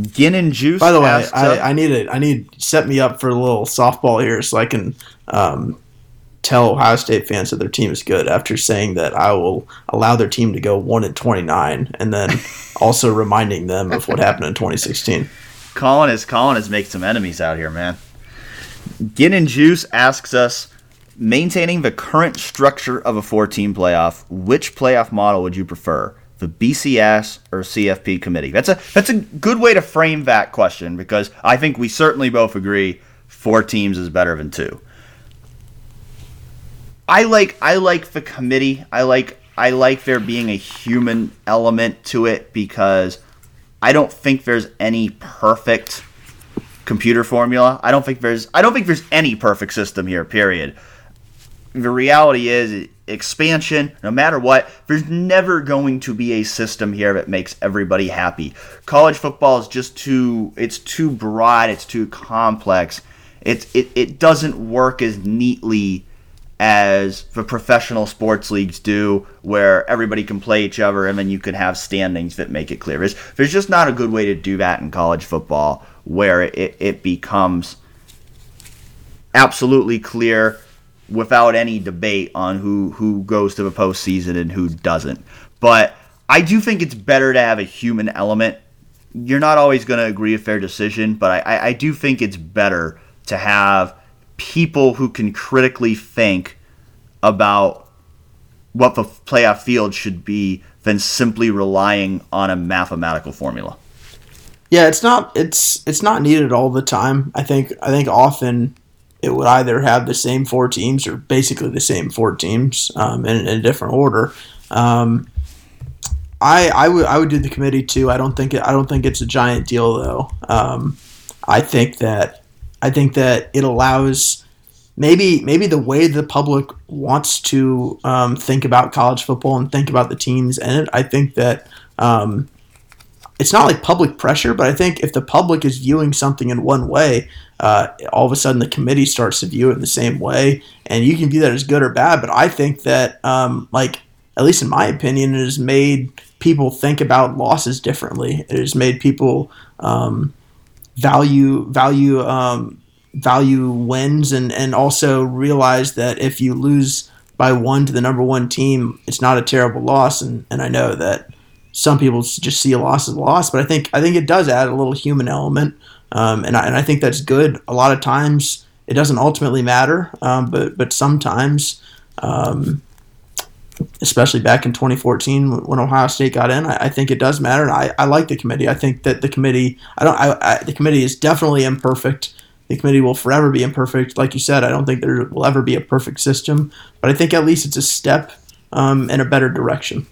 Gin and Juice. By the way, I, I, need it. I need set me up for a little softball here so I can um, tell Ohio State fans that their team is good after saying that I will allow their team to go one and twenty nine, and then [LAUGHS] also reminding them of what happened in 2016. Colin is Colin has made some enemies out here, man. Gin and Juice asks us, maintaining the current structure of a four-team playoff, which playoff model would you prefer? The BCS or CFP committee? That's a that's a good way to frame that question because I think we certainly both agree four teams is better than two. I like I like the committee. I like I like there being a human element to it because I don't think there's any perfect computer formula. I don't think there's I don't think there's any perfect system here, period. The reality is expansion, no matter what, there's never going to be a system here that makes everybody happy. College football is just too it's too broad, it's too complex. It's it, it doesn't work as neatly as the professional sports leagues do, where everybody can play each other and then you can have standings that make it clear. There's, there's just not a good way to do that in college football where it, it becomes absolutely clear without any debate on who who goes to the postseason and who doesn't. But I do think it's better to have a human element. You're not always going to agree with their decision, but I, I do think it's better to have people who can critically think about what the playoff field should be than simply relying on a mathematical formula. Yeah, it's not it's it's not needed all the time. I think I think often it would either have the same four teams or basically the same four teams um, in, in, a different order. Um, I, I would I would do the committee too. I don't think it, I don't think it's a giant deal though. Um, I think that I think that it allows maybe maybe the way the public wants to um, think about college football and think about the teams in it. I think that um, it's not like public pressure, but I think if the public is viewing something in one way, uh, all of a sudden the committee starts to view it in the same way, and you can view that as good or bad. But I think that, um, like at least in my opinion, it has made people think about losses differently. It has made people um, value value um, value wins, and and also realize that if you lose by one to the number one team, it's not a terrible loss. And and I know that some people just see a loss as a loss, but I think I think it does add a little human element, um, and I, and I think that's good. A lot of times it doesn't ultimately matter, um, but but sometimes, um, especially back in 2014 when Ohio State got in, I, I think it does matter. And I, I like the committee. I think that the committee I don't I, I, the committee is definitely imperfect. The committee will forever be imperfect. Like you said, I don't think there will ever be a perfect system, but I think at least it's a step um, in a better direction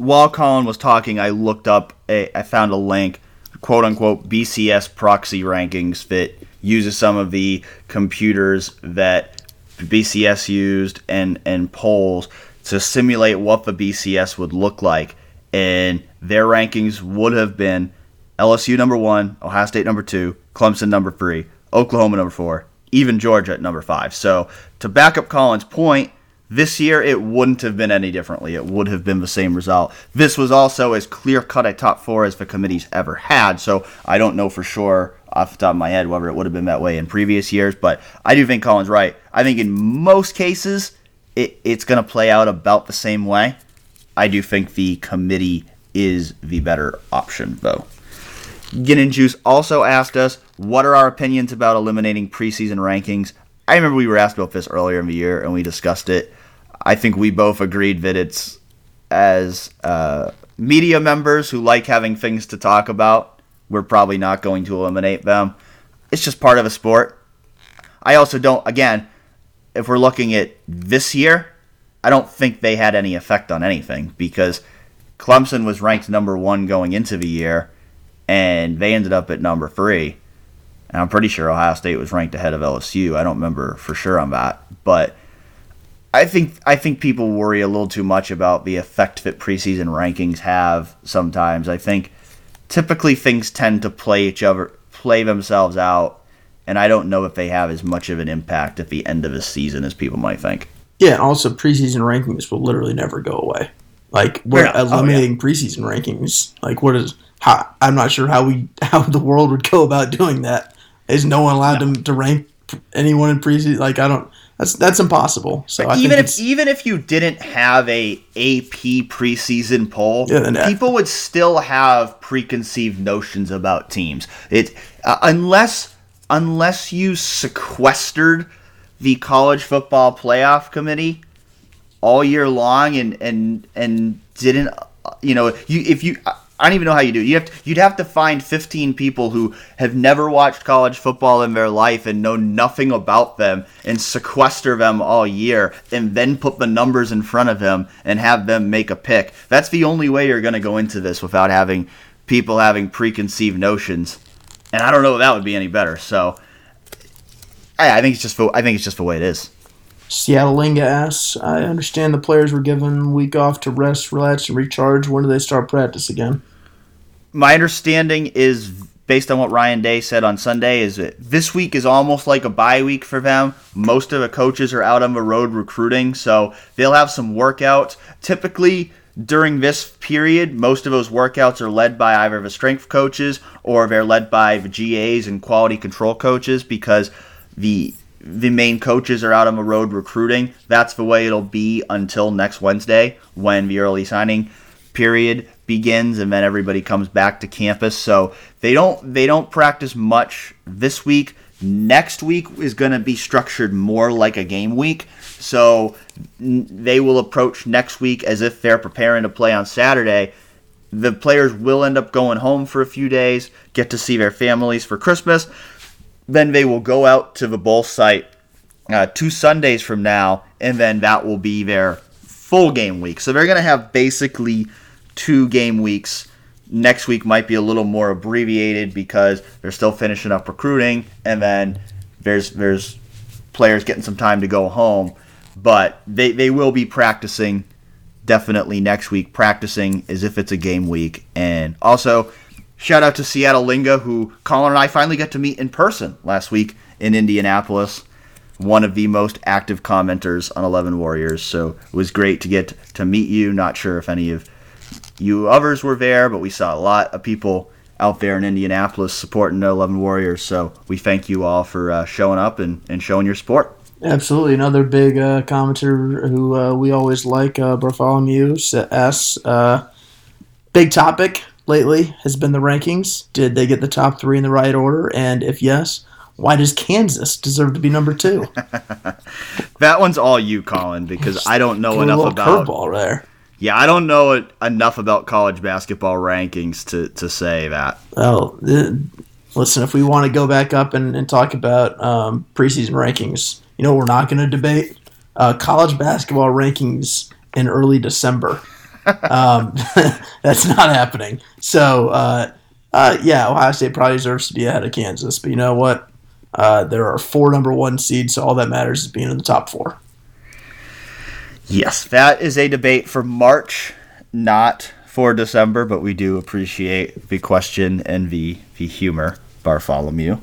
while Colin was talking, I looked up, a, I found a link, quote unquote, BCS proxy rankings that uses some of the computers that BCS used and, and polls to simulate what the BCS would look like. And their rankings would have been LSU number one, Ohio State number two, Clemson number three, Oklahoma number four, even Georgia at number five. So to back up Colin's point, this year, it wouldn't have been any differently. It would have been the same result. This was also as clear cut a top four as the committee's ever had, so I don't know for sure off the top of my head whether it would have been that way in previous years, but I do think Colin's right. I think in most cases, it, it's going to play out about the same way. I do think the committee is the better option, though. Gin and Juice also asked us, what are our opinions about eliminating preseason rankings? I remember we were asked about this earlier in the year and we discussed it. I think we both agreed that it's as uh, media members who like having things to talk about, we're probably not going to eliminate them. It's just part of a sport. I also don't, again, if we're looking at this year, I don't think they had any effect on anything because Clemson was ranked number one going into the year, and they ended up at number three. And I'm pretty sure Ohio State was ranked ahead of LSU. I don't remember for sure on that, but I think I think people worry a little too much about the effect that preseason rankings have sometimes. I think typically things tend to play each other play themselves out and I don't know if they have as much of an impact at the end of a season as people might think. Yeah, also preseason rankings will literally never go away. Like we're Yeah. Oh, eliminating preseason rankings. Like what is how I'm not sure how we [LAUGHS] how the world would go about doing that. Is no one allowed to, to rank anyone in preseason? Like I don't. That's that's impossible. So I even if even if you didn't have a AP preseason poll, Yeah, then- people would still have preconceived notions about teams. It uh, unless unless you sequestered the college football playoff committee all year long and and and didn't uh, you know you if you I don't even know how you do. You have to, you'd have to find 15 people who have never watched college football in their life and know nothing about them and sequester them all year and then put the numbers in front of them and have them make a pick. That's the only way you're going to go into this without having people having preconceived notions. And I don't know if that would be any better. So I, I think it's just the, I think it's just the way it is. Seattle Linga asks, I understand the players were given week off to rest, relax, and recharge. When do they start practice again? My understanding is based on what Ryan Day said on Sunday is that this week is almost like a bye week for them. Most of the coaches are out on the road recruiting, so they'll have some workouts. Typically during this period, most of those workouts are led by either the strength coaches or they're led by the GAs and quality control coaches because the the main coaches are out on the road recruiting. That's the way it'll be until next Wednesday when the early signing period begins and then everybody comes back to campus. So they don't they don't practice much this week. Next week is going to be structured more like a game week. So they will approach next week as if they're preparing to play on Saturday. The players will end up going home for a few days, get to see their families for Christmas. Then they will go out to the bowl site uh, two Sundays from now, and then that will be their full game week. So they're going to have basically two game weeks. Next week might be a little more abbreviated because they're still finishing up recruiting, and then there's there's players getting some time to go home. But they, they will be practicing definitely next week, practicing as if it's a game week. And also, shout out to Seattle Linga, who Colin and I finally got to meet in person last week in Indianapolis. One of the most active commenters on 11 Warriors. So it was great to get to meet you. Not sure if any of you others were there, but we saw a lot of people out there in Indianapolis supporting 11 Warriors. So we thank you all for uh, showing up and, and showing your support. Absolutely. Another big uh, commenter who uh, we always like, uh, Bartholomew S. Uh, big topic lately has been the rankings. Did they get the top three in the right order? And if yes, why does Kansas deserve to be number two? [LAUGHS] That one's all you, Colin, because I don't know enough about. curveball there. Yeah, I don't know it, enough about college basketball rankings to, to say that. Well, listen, if we want to go back up and, and talk about um, preseason rankings, you know, we're not going to debate uh, college basketball rankings in early December. [LAUGHS] um, [LAUGHS] that's not happening. So, uh, uh, yeah, Ohio State probably deserves to be ahead of Kansas, but you know what? Uh, there are four number one seeds, so all that matters is being in the top four. Yes, that is a debate for March, not for December, but we do appreciate the question and the, the humor, Bartholomew.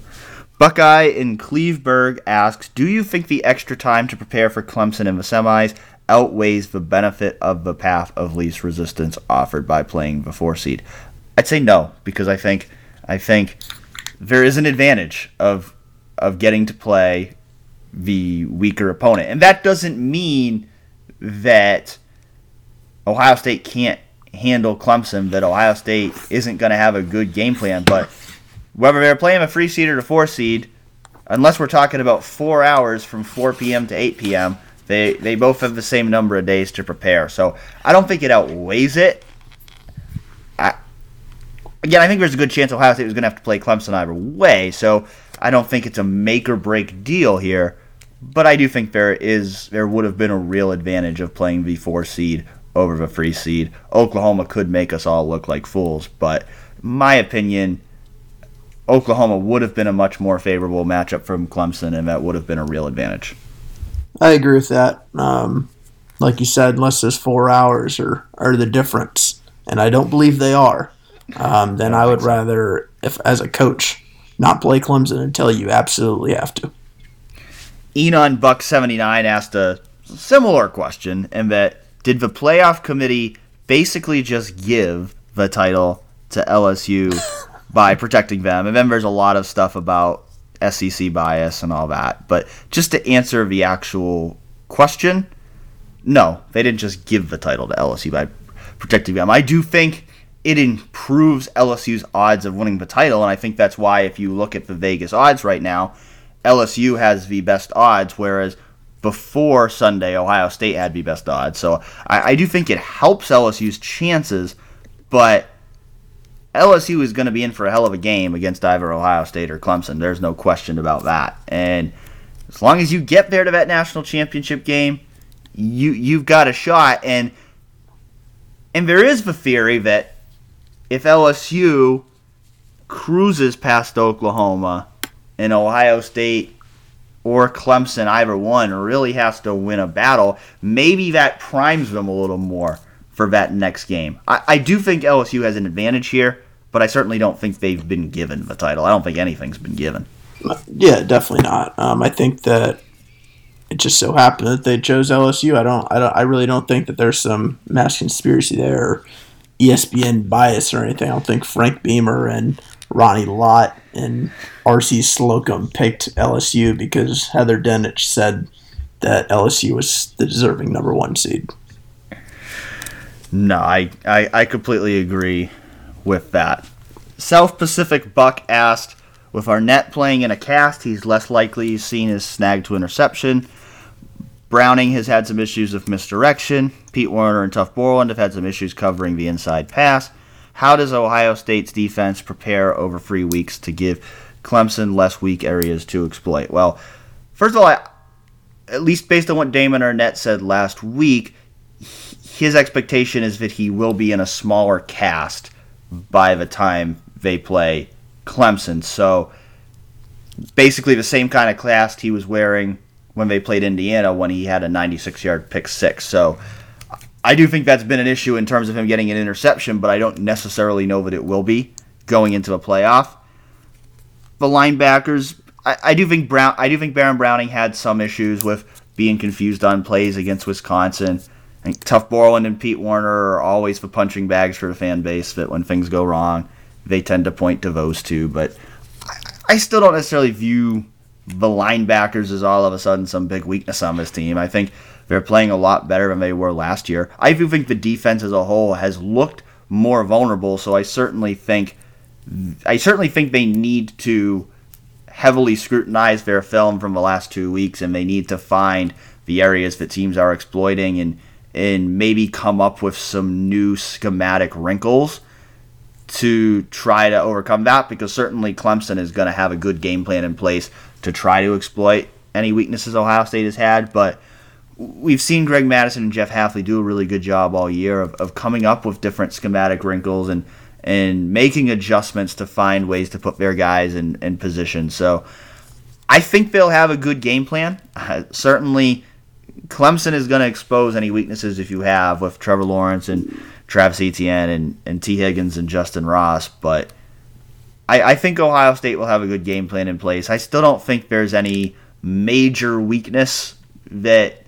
Buckeye in Cleveburg asks Do you think the extra time to prepare for Clemson in the semis outweighs the benefit of the path of least resistance offered by playing the four seed? I'd say no, because I think I think there is an advantage of of getting to play the weaker opponent. And that doesn't mean that Ohio State can't handle Clemson, that Ohio State isn't going to have a good game plan. But whether they're playing a three seed or a four seed, unless we're talking about four hours from 4 p.m. to 8 p.m., they, they both have the same number of days to prepare. So I don't think it outweighs it. I, again, I think there's a good chance Ohio State was going to have to play Clemson either way. So I don't think it's a make or break deal here. But I do think there is there would have been a real advantage of playing the four seed over the three seed. Oklahoma could make us all look like fools, but my opinion, Oklahoma would have been a much more favorable matchup from Clemson, and that would have been a real advantage. I agree with that. Um, like you said, unless those four hours are, are the difference, and I don't believe they are, um, then I would rather, if as a coach, not play Clemson until you absolutely have to. Enon Buck seventy nine asked a similar question, and that did the playoff committee basically just give the title to LSU [LAUGHS] by protecting them? And then there's a lot of stuff about SEC bias and all that. But just to answer the actual question, no, they didn't just give the title to LSU by protecting them. I do think it improves LSU's odds of winning the title, and I think that's why if you look at the Vegas odds right now, LSU has the best odds, whereas before Sunday, Ohio State had the best odds. So I, I do think it helps LSU's chances, but LSU is going to be in for a hell of a game against either Ohio State or Clemson. There's no question about that. And as long as you get there to that national championship game, you you've got a shot. And and there is the theory that if LSU cruises past Oklahoma and Ohio State or Clemson, either one, really has to win a battle, maybe that primes them a little more for that next game. I, I do think LSU has an advantage here, but I certainly don't think they've been given the title. I don't think anything's been given. Yeah, definitely not. Um, I think that it just so happened that they chose LSU. I don't, I don't, I really don't think that there's some mass conspiracy there, ESPN bias or anything. I don't think Frank Beamer and Ronnie Lott and R.C. Slocum picked LSU because Heather Dinich said that LSU was the deserving number one seed. No, I, I, I completely agree with that. South Pacific Buck asked, with Arnette playing in a cast, he's less likely seen his snag to interception. Browning has had some issues with misdirection. Pete Werner and Tuf Borland have had some issues covering the inside pass. How does Ohio State's defense prepare over three weeks to give Clemson less weak areas to exploit? Well, first of all, I, at least based on what Damon Arnette said last week, his expectation is that he will be in a smaller cast by the time they play Clemson. So basically the same kind of cast he was wearing when they played Indiana when he had a 96 yard pick six. So I do think that's been an issue in terms of him getting an interception, but I don't necessarily know that it will be going into a playoff. The linebackers, I, I do think Brown, I do think Baron Browning had some issues with being confused on plays against Wisconsin. Think Tuf Borland and Pete Werner are always the punching bags for the fan base. That when things go wrong, they tend to point to those two. But I, I still don't necessarily view the linebackers is all of a sudden some big weakness on this team. I think they're playing a lot better than they were last year. I do think the defense as a whole has looked more vulnerable, so I certainly think I certainly think they need to heavily scrutinize their film from the last two weeks, and they need to find the areas that teams are exploiting and and maybe come up with some new schematic wrinkles to try to overcome that because certainly Clemson is going to have a good game plan in place to try to exploit any weaknesses Ohio State has had, but we've seen Greg Mattison and Jeff Hafley do a really good job all year of, of coming up with different schematic wrinkles and and making adjustments to find ways to put their guys in, in position. So I think they'll have a good game plan. Uh, certainly, Clemson is going to expose any weaknesses if you have with Trevor Lawrence and Travis Etienne and, and Tee Higgins and Justyn Ross, but I, I think Ohio State will have a good game plan in place. I still don't think there's any major weakness that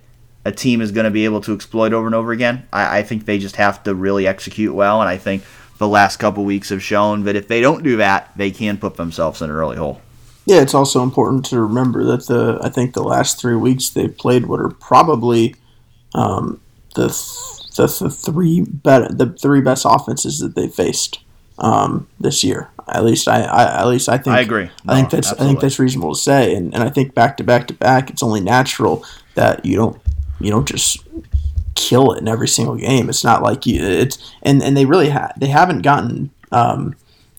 a team is going to be able to exploit over and over again. I, I, think they just have to really execute well, and I think the last couple weeks have shown that if they don't do that, they can put themselves in an early hole. Yeah, it's also important to remember that the I think the last three weeks they've played what are probably um, the, the the three better the three best offenses that they faced um, this year. At least I, I, at least I think I agree. No, I think that's absolutely. I think that's reasonable to say, and, and I think back to back to back, it's only natural that you don't you don't just kill it in every single game. It's not like you it's and and they really ha- they haven't gotten. Um,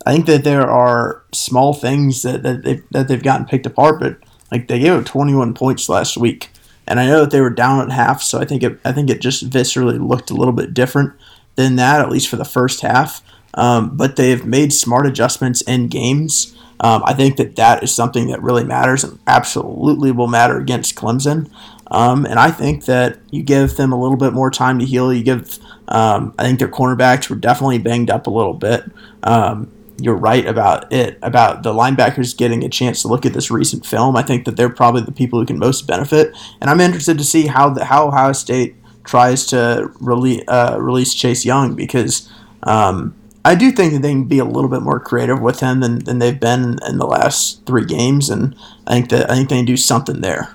I think that there are small things that that they that they've gotten picked apart, but like they gave up 21 points last week, and I know that they were down at half, so I think it I think it just viscerally looked a little bit different than that, at least for the first half. Um, but they've made smart adjustments in games. Um, I think that that is something that really matters and absolutely will matter against Clemson. Um, and I think that you give them a little bit more time to heal. You give, um, I think their cornerbacks were definitely banged up a little bit. Um, you're right about it, about the linebackers getting a chance to look at this recent film. I think that they're probably the people who can most benefit. And I'm interested to see how the, how Ohio State tries to release, uh, release Chase Young because um, I do think that they can be a little bit more creative with him than, than they've been in the last three games. And I think that I think they can do something there.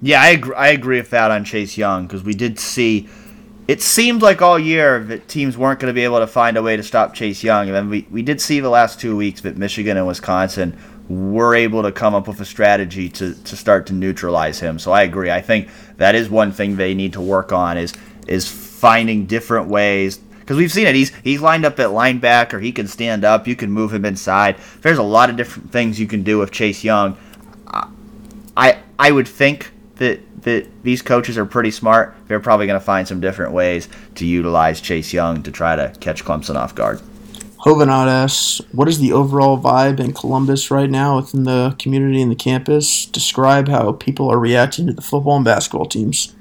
Yeah, I agree, I agree with that on Chase Young because we did see. It seemed like all year that teams weren't going to be able to find a way to stop Chase Young, and we, we did see the last two weeks that Michigan and Wisconsin were able to come up with a strategy to, to start to neutralize him. So I agree. I think that is one thing they need to work on is is finding different ways because we've seen it. He's he's lined up at linebacker. He can stand up. You can move him inside. There's a lot of different things you can do with Chase Young. I I would think that these coaches are pretty smart. They're probably going to find some different ways to utilize Chase Young to try to catch Clemson off guard. Hovenot asks, "What is the overall vibe in Columbus right now within the community and the campus? Describe how people are reacting to the football and basketball teams."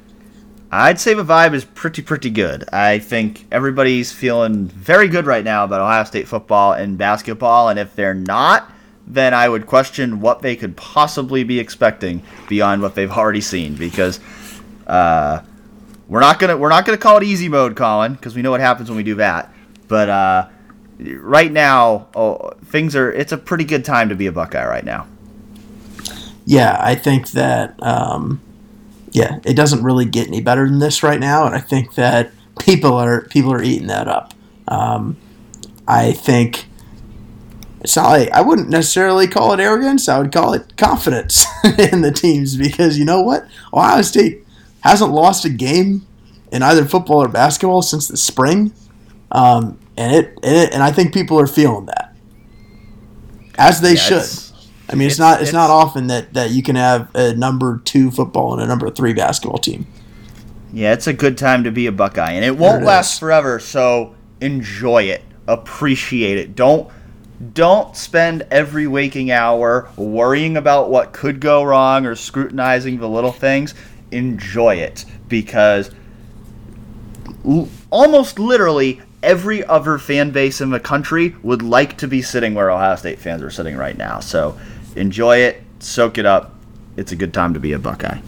I'd say the vibe is pretty pretty good. I think everybody's feeling very good right now about Ohio State football and basketball, and if they're not, then I would question what they could possibly be expecting beyond what they've already seen. Because uh, we're not gonna we're not gonna call it easy mode, Colin, because we know what happens when we do that. But uh, right now, oh, things are. It's a pretty good time to be a Buckeye right now. Yeah, I think that. Um, yeah, it doesn't really get any better than this right now, and I think that people are people are eating that up. Um, I think it's not like I wouldn't necessarily call it arrogance. I would call it confidence [LAUGHS] in the teams because you know what, Ohio State hasn't lost a game in either football or basketball since the spring, um, and it, it, and I think people are feeling that as they yeah, should. I mean, it's, it's not it's, it's, not often that, that you can have a number two football and a number three basketball team. Yeah, it's a good time to be a Buckeye, and it won't it last forever. So enjoy it, appreciate it. Don't don't spend every waking hour worrying about what could go wrong or scrutinizing the little things. Enjoy it because l- almost literally every other fan base in the country would like to be sitting where Ohio State fans are sitting right now. So enjoy it, soak it up. It's a good time to be a Buckeye.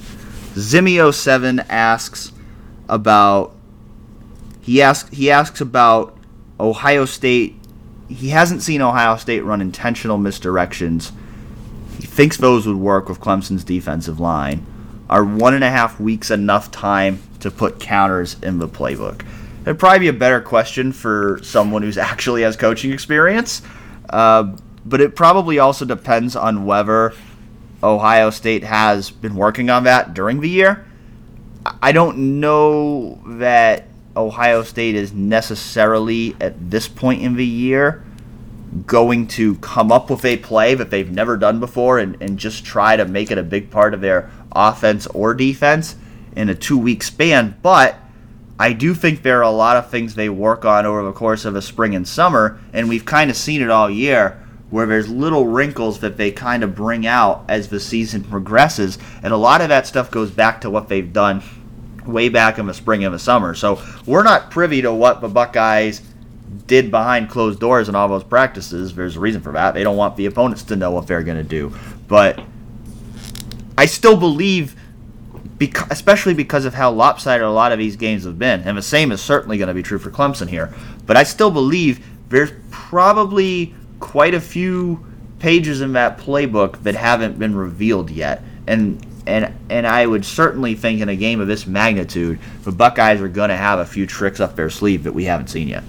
Zimio7 asks about he asks he asks about Ohio State he hasn't seen Ohio State run intentional misdirections. He thinks those would work with Clemson's defensive line. Are one and a half weeks enough time to put counters in the playbook? It'd probably be a better question for someone who's [LAUGHS] actually has coaching experience. Uh, but it probably also depends on whether Ohio State has been working on that during the year. I don't know that Ohio State is necessarily at this point in the year going to come up with a play that they've never done before and, and just try to make it a big part of their offense or defense in a two week span. But I do think there are a lot of things they work on over the course of a spring and summer, and we've kind of seen it all year where there's little wrinkles that they kind of bring out as the season progresses. And a lot of that stuff goes back to what they've done way back in the spring and the summer. So we're not privy to what the Buckeyes did behind closed doors in all those practices. There's a reason for that. They don't want the opponents to know what they're going to do. But I still believe, because, especially because of how lopsided a lot of these games have been, and the same is certainly going to be true for Clemson here. But I still believe there's probably quite a few pages in that playbook that haven't been revealed yet. And and and I would certainly think in a game of this magnitude, the Buckeyes are going to have a few tricks up their sleeve that we haven't seen yet.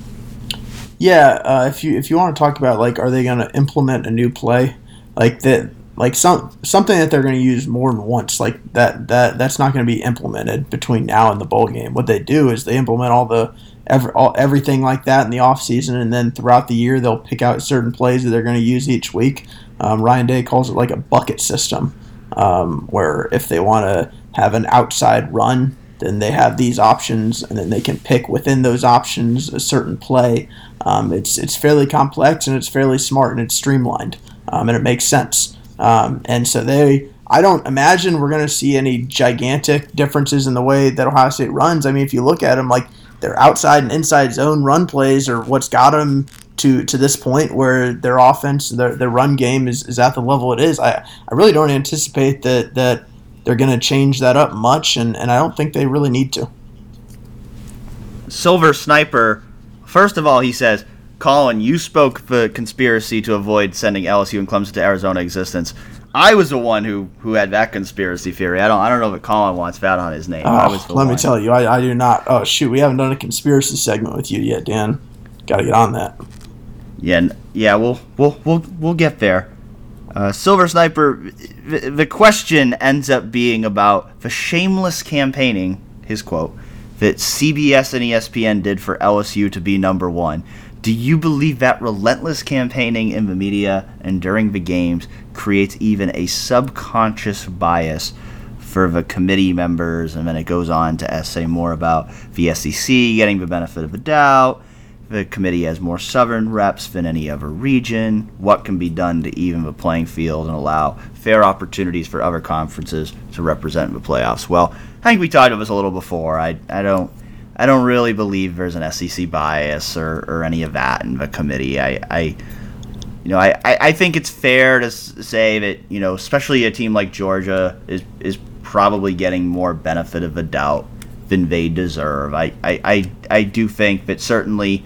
Yeah, uh, if you if you want to talk about like, are they going to implement a new play like that? Like some something that they're going to use more than once, like that that that's not going to be implemented between now and the bowl game. What they do is they implement all the every, all, everything like that in the off season, and then throughout the year they'll pick out certain plays that they're going to use each week. Um, Ryan Day calls it like a bucket system um, where if they want to have an outside run, then they have these options, and then they can pick within those options a certain play. Um, it's it's fairly complex and it's fairly smart and it's streamlined um, and it makes sense. Um, and so they, I don't imagine we're going to see any gigantic differences in the way that Ohio State runs. I mean, if you look at them, like their outside and inside zone run plays are what's got them to to this point where their offense, their, their run game is, is at the level it is. I, I really don't anticipate that that they're going to change that up much, and, and I don't think they really need to. Silver Sniper, first of all, he says, Colin, you spoke the conspiracy to avoid sending LSU and Clemson to Arizona existence. I was the one who, who had that conspiracy theory. I don't I don't know if Colin wants that on his name. Oh, let one. me tell you, I, I do not. Oh shoot, we haven't done a conspiracy segment with you yet, Dan. Got to get on that. Yeah, yeah, we'll we'll we'll we'll get there. Uh, Silver Sniper, the, the question ends up being about the shameless campaigning. His quote that CBS and ESPN did for LSU to be number one. Do you believe that relentless campaigning in the media and during the games creates even a subconscious bias for the committee members? And then it goes on to say more about the SEC getting the benefit of the doubt. The committee has more southern reps than any other region. What can be done to even the playing field and allow fair opportunities for other conferences to represent the playoffs? Well, I think we talked about this a little before. I, I don't I don't really believe there's an SEC bias or, or any of that in the committee. I, I you know, I, I think it's fair to say that you know, especially a team like Georgia is is probably getting more benefit of the doubt than they deserve. I, I, I, I do think that certainly,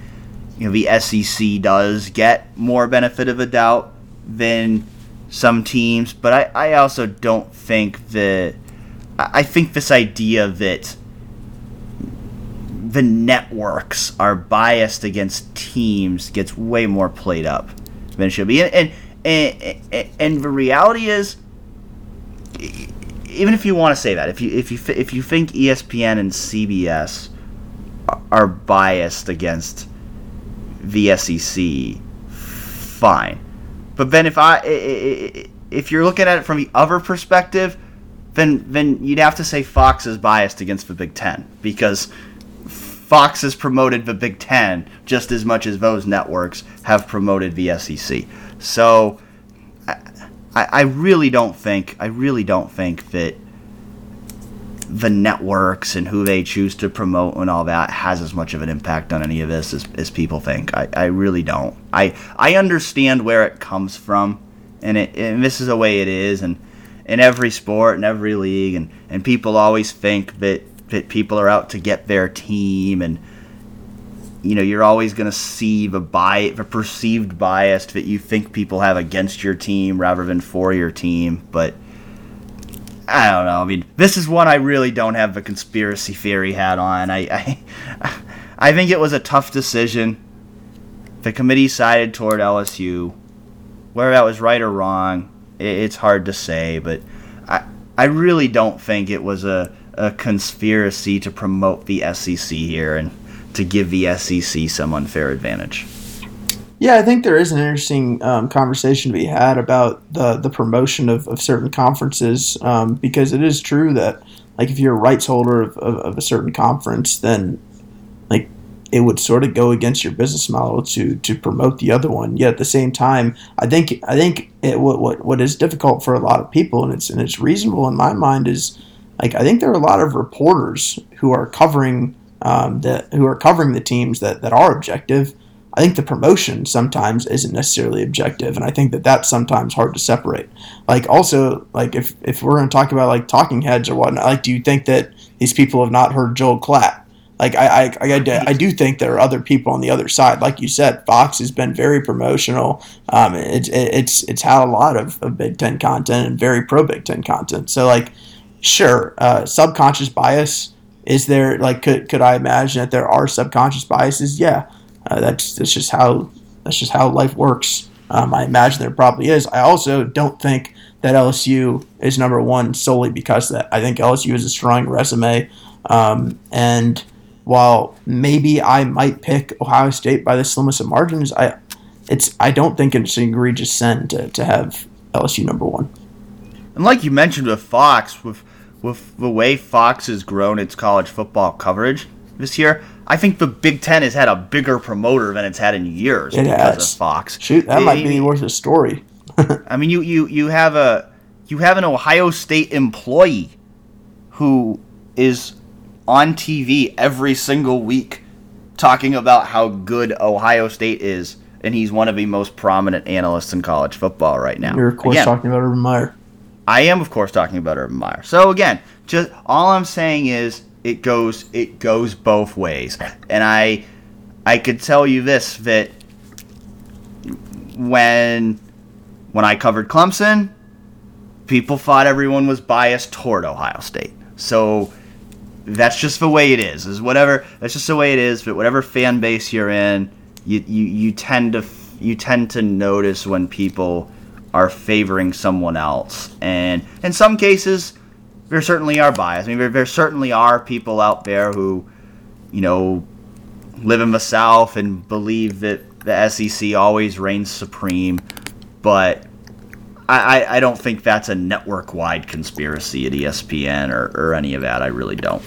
you know, the SEC does get more benefit of a doubt than some teams, but I, I also don't think that I think this idea that the networks are biased against teams gets way more played up than it should be. And and, and, and the reality is, even if you want to say that, if you if you if you think ESPN and CBS are biased against the SEC, fine. But then if I if you're looking at it from the other perspective, then then you'd have to say Fox is biased against the Big Ten because Fox has promoted the Big Ten just as much as those networks have promoted the SEC. So I, I really don't think I really don't think that the networks and who they choose to promote and all that has as much of an impact on any of this as, as people think. I, I really don't. I I understand where it comes from and it and this is the way it is and in every sport and every league and, and people always think that that people are out to get their team and you know you're always going to see the bi- the perceived bias that you think people have against your team rather than for your team but I don't know. I mean, this is one I really don't have a conspiracy theory hat on. I, I, [LAUGHS] I think it was a tough decision. The committee sided toward LSU. Whether that was right or wrong, it's hard to say. But I, I really don't think it was a a conspiracy to promote the SEC here and to give the SEC some unfair advantage. Yeah, I think there is an interesting um, conversation to be had about the the promotion of, of certain conferences um, because it is true that like if you're a rights holder of, of, of, a certain conference, then like it would sort of go against your business model to to promote the other one. Yet at the same time, I think I think it, what what what is difficult for a lot of people and it's and it's reasonable in my mind is like I think there are a lot of reporters who are covering um, that who are covering the teams that, that are objective. I think the promotion sometimes isn't necessarily objective, and I think that that's sometimes hard to separate. Like also, like if if we're going to talk about like talking heads or whatnot, like do you think that these people have not heard Joel Klatt? Like I, I, I, I do think there are other people on the other side. Like you said, Fox has been very promotional. Um, it's it's it's had a lot of, of Big Ten content and very pro Big Ten content. So like sure, uh, subconscious bias is there. Like, could could I imagine that there are subconscious biases? Yeah, uh, that's that's just how that's just how life works. Um, I imagine there probably is. I also don't think that LSU is number one solely because that. I think LSU has a strong resume, um, and while maybe I might pick Ohio State by the slimmest of margins, I it's I don't think it's an egregious sin to, to have LSU number one. And like you mentioned with Fox, with with the way Fox has grown its college football coverage this year, I think the Big Ten has had a bigger promoter than it's had in years it because has. of Fox. Shoot, that I might be worth a story. [LAUGHS] I mean, you, you, you have a you have an Ohio State employee who is on TV every single week talking about how good Ohio State is, and he's one of the most prominent analysts in college football right now. You're of course again, talking about Urban Meyer. I am of course talking about Urban Meyer. So again, just all I'm saying is it goes it goes both ways, and I I could tell you this that when when I covered Clemson, people thought everyone was biased toward Ohio State. So that's just the way it is. Is whatever that's just the way it is. But whatever fan base you're in, you you, you tend to you tend to notice when people are favoring someone else, and in some cases, there certainly are bias. I mean, there, there certainly are people out there who, you know, live in the South and believe that the SEC always reigns supreme, but I, I, I don't think that's a network wide conspiracy at ESPN or, or any of that. I really don't.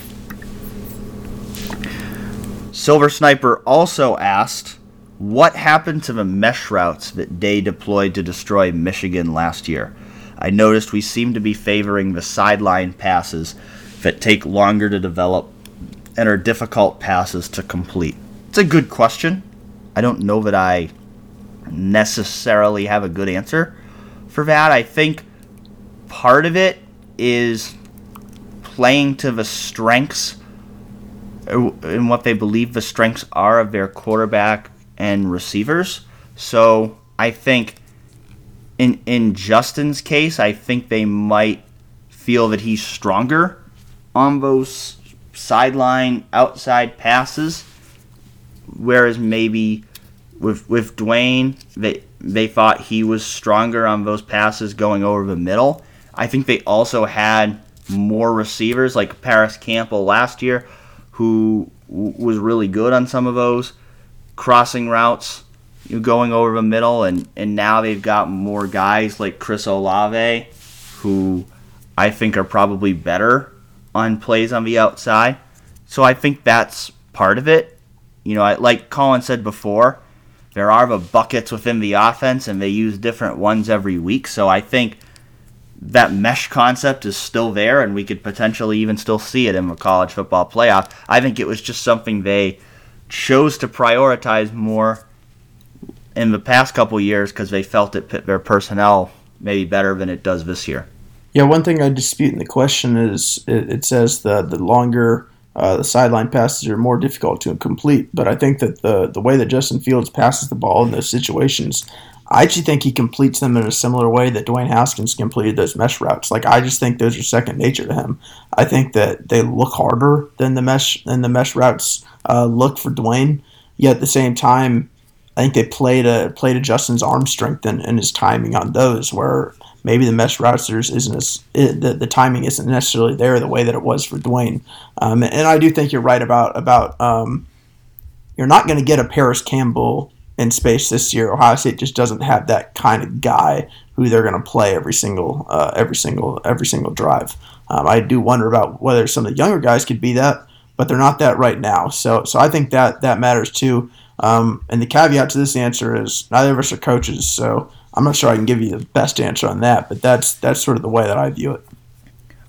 Silver Sniper also asked, What happened to the mesh routes that Day deployed to destroy Michigan last year? I noticed we seem to be favoring the sideline passes that take longer to develop and are difficult passes to complete. It's a good question. I don't know that I necessarily have a good answer for that. I think part of it is playing to the strengths uh, and what they believe the strengths are of their quarterback and receivers. So I think in in Justin's case, I think they might feel that he's stronger on those sideline outside passes, whereas maybe with with Dwayne, they they thought he was stronger on those passes going over the middle. I think they also had more receivers like Parris Campbell last year, who was really good on some of those crossing routes, you know, going over the middle, and and now they've got more guys like Chris Olave, who I think are probably better on plays on the outside. So I think that's part of it. You know, I, like Colin said before, there are the buckets within the offense, and they use different ones every week. So I think that mesh concept is still there, and we could potentially even still see it in the college football playoff. I think it was just something they chose to prioritize more in the past couple years because they felt it fit their personnel maybe better than it does this year. Yeah, one thing I dispute in the question is it, it says the the longer uh, the sideline passes are more difficult to complete, but I think that the the way that Justin Fields passes the ball in those situations, I actually think he completes them in a similar way that Dwayne Haskins completed those mesh routes. Like I just think those are second nature to him. I think that they look harder than the mesh than the mesh routes uh, look for Dwayne. Yet at the same time, I think they play to play to Justin's arm strength and, and his timing on those where maybe the mesh routers isn't as the, the timing isn't necessarily there the way that it was for Dwayne. Um, and I do think you're right about about um, you're not going to get a Parris Campbell in space this year. Ohio State just doesn't have that kind of guy who they're going to play every single uh, every single every single drive. Um, I do wonder about whether some of the younger guys could be that, but they're not that right now. So so I think that that matters too. Um, and the caveat to this answer is neither of us are coaches, so I'm not sure I can give you the best answer on that, but that's that's sort of the way that I view it.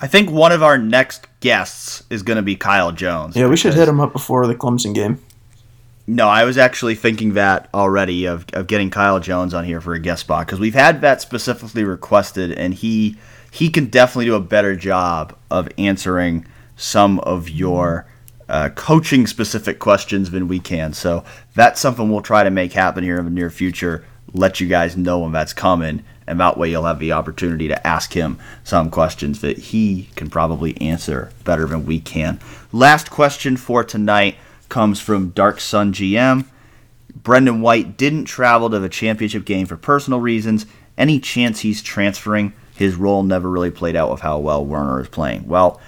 I think one of our next guests is going to be Kyle Jones. Yeah, we should hit him up before the Clemson game. No, I was actually thinking that already of, of getting Kyle Jones on here for a guest spot because we've had that specifically requested, and he he can definitely do a better job of answering some of your uh, coaching specific questions than we can. So that's something we'll try to make happen here in the near future let you guys know when that's coming. And that way you'll have the opportunity to ask him some questions that he can probably answer better than we can. Last question for tonight comes from Dark Sun GM. Brendan White didn't travel to the championship game for personal reasons. Any chance he's transferring? His role never really played out with how well Werner is playing. Well,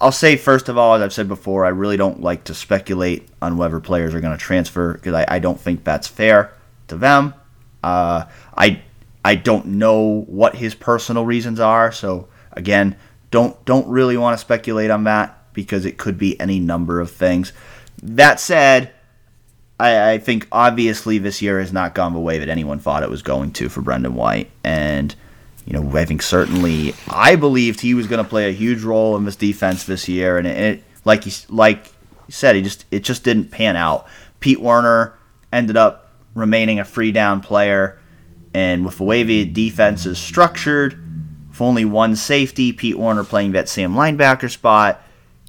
I'll say first of all, as I've said before, I really don't like to speculate on whether players are going to transfer because I, I don't think that's fair to them. Uh, I I don't know what his personal reasons are, so again, don't don't really want to speculate on that because it could be any number of things. That said, I, I think obviously this year has not gone the way that anyone thought it was going to for Brendan White, and you know, I think certainly I believed he was going to play a huge role in this defense this year, and it, like he like he said, he just it just didn't pan out. Pete Werner ended up remaining a free down player, and with the way the defense is structured, with only one safety, Pete Werner playing that same linebacker spot,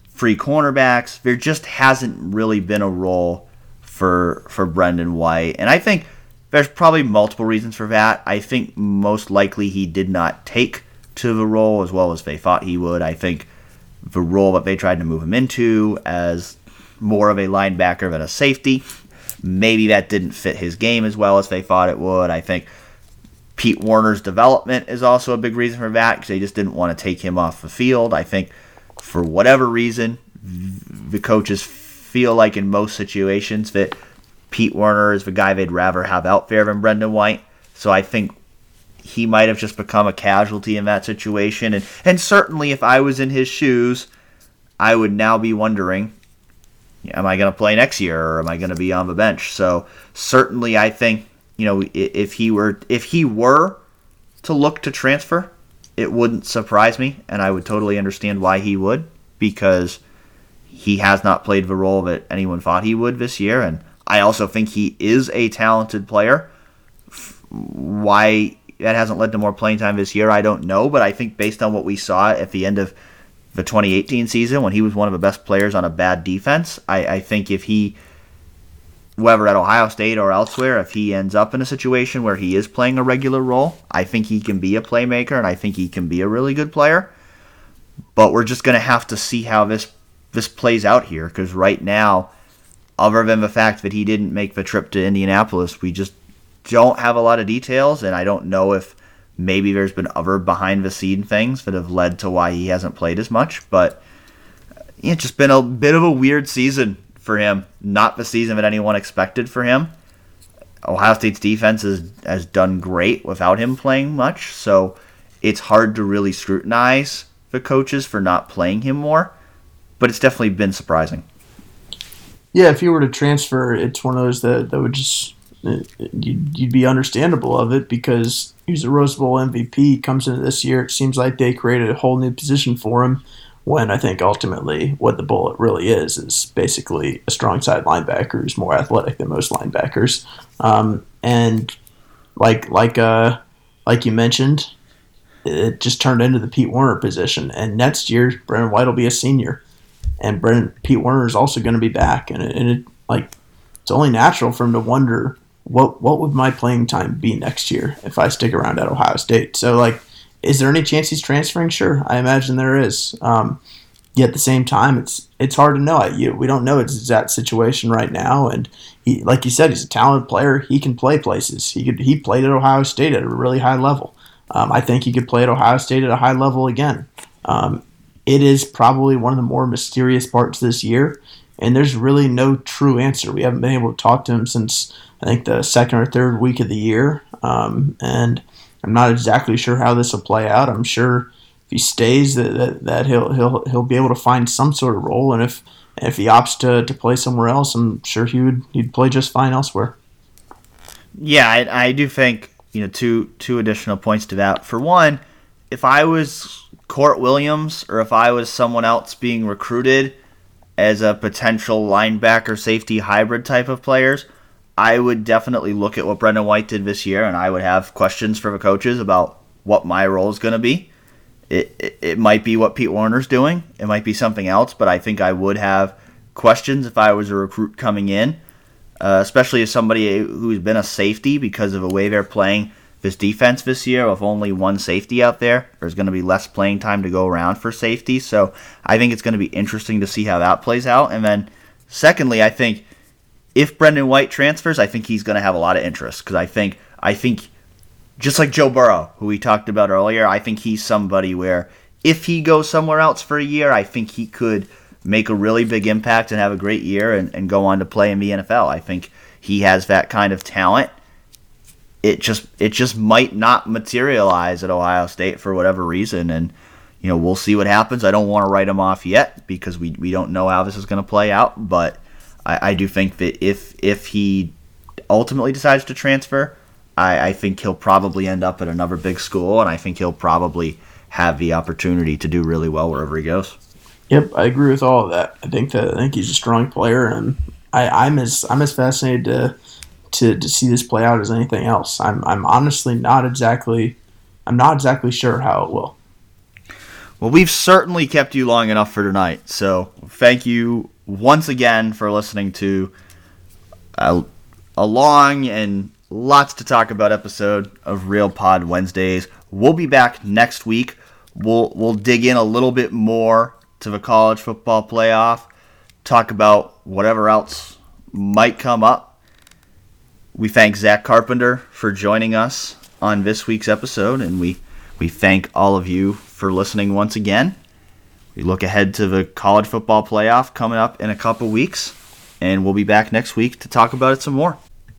free cornerbacks, there just hasn't really been a role for for Brendan White, and I think there's probably multiple reasons for that. I think most likely he did not take to the role as well as they thought he would. I think the role that they tried to move him into as more of a linebacker than a safety, maybe that didn't fit his game as well as they thought it would. I think Pete Werner's development is also a big reason for that because they just didn't want to take him off the field. I think for whatever reason, the coaches feel like in most situations that Pete Werner is the guy they'd rather have out there than Brendan White. So I think he might have just become a casualty in that situation. And and certainly if I was in his shoes, I would now be wondering, am I going to play next year or am I going to be on the bench? So certainly I think, you know, if he were if he were to look to transfer, it wouldn't surprise me and I would totally understand why he would because he has not played the role that anyone thought he would this year and I also think he is a talented player. Why that hasn't led to more playing time this year, I don't know. But I think based on what we saw at the end of the 2018 season, when he was one of the best players on a bad defense, I, I think if he, whether at Ohio State or elsewhere, if he ends up in a situation where he is playing a regular role, I think he can be a playmaker and I think he can be a really good player. But we're just going to have to see how this this plays out here because right now other than the fact that he didn't make the trip to Indianapolis, we just don't have a lot of details, and I don't know if maybe there's been other behind the scene things that have led to why he hasn't played as much. But it's just been a bit of a weird season for him. Not the season that anyone expected for him. Ohio State's defense has, has done great without him playing much, so it's hard to really scrutinize the coaches for not playing him more. But it's definitely been surprising. Yeah, if you were to transfer, it's one of those that, that would just you'd, you'd be understandable of it because he's a Rose Bowl MVP. Comes into this year, it seems like they created a whole new position for him. When I think ultimately what the bullet really is is basically a strong side linebacker who's more athletic than most linebackers, um, and like like uh like you mentioned, it just turned into the Pete Werner position. And next year, Brendan White will be a senior and Brendan Pete Werner is also going to be back, and it, and it like it's only natural for him to wonder what what would my playing time be next year if I stick around at Ohio State. So like, is there any chance he's transferring? Sure, I imagine there is. Um, yet at the same time, it's it's hard to know. You we don't know his exact situation right now, and he like you said, he's a talented player. He can play places. He could he played at Ohio State at a really high level. Um, I think he could play at Ohio State at a high level again. Um, it is probably one of the more mysterious parts this year, and there's really no true answer. We haven't been able to talk to him since I think the second or third week of the year, um, and I'm not exactly sure how this will play out. I'm sure if he stays, that, that, that he'll he'll he'll be able to find some sort of role, and if if he opts to, to play somewhere else, I'm sure he would he'd play just fine elsewhere. Yeah, I, I do think you know two two additional points to that. For one, if I was Kourt Williams or if I was someone else being recruited as a potential linebacker safety hybrid type of players, I would definitely look at what Brendan White did this year and I would have questions for the coaches about what my role is going to be. It, it, it might be what Pete Werner's doing, it might be something else, but I think I would have questions if I was a recruit coming in, uh, especially as somebody who's been a safety because of the way they're playing this defense this year with only one safety out there. There's going to be less playing time to go around for safety. So I think it's going to be interesting to see how that plays out. And then, secondly, I think if Brendan White transfers, I think he's going to have a lot of interest because I think I think just like Joe Burrow, who we talked about earlier, I think he's somebody where if he goes somewhere else for a year, I think he could make a really big impact and have a great year and, and go on to play in the NFL. I think he has that kind of talent it just it just might not materialize at Ohio State for whatever reason, and you know we'll see what happens. I don't want to write him off yet because we we don't know how this is going to play out, but I, I do think that if if he ultimately decides to transfer, I, I think he'll probably end up at another big school, and I think he'll probably have the opportunity to do really well wherever he goes. Yep, I agree with all of that. I think that I think he's a strong player, and I, I'm as I'm as fascinated to, to to see this play out as anything else. I'm I'm honestly not exactly I'm not exactly sure how it will. Well, we've certainly kept you long enough for tonight, so thank you once again for listening to a, a long and lots to talk about episode of Real Pod Wednesdays. We'll be back next week. We'll we'll dig in a little bit more to the college football playoff, talk about whatever else might come up. We thank Zack Carpenter for joining us on this week's episode, and we we thank all of you for listening once again. We look ahead to the college football playoff coming up in a couple weeks, and we'll be back next week to talk about it some more.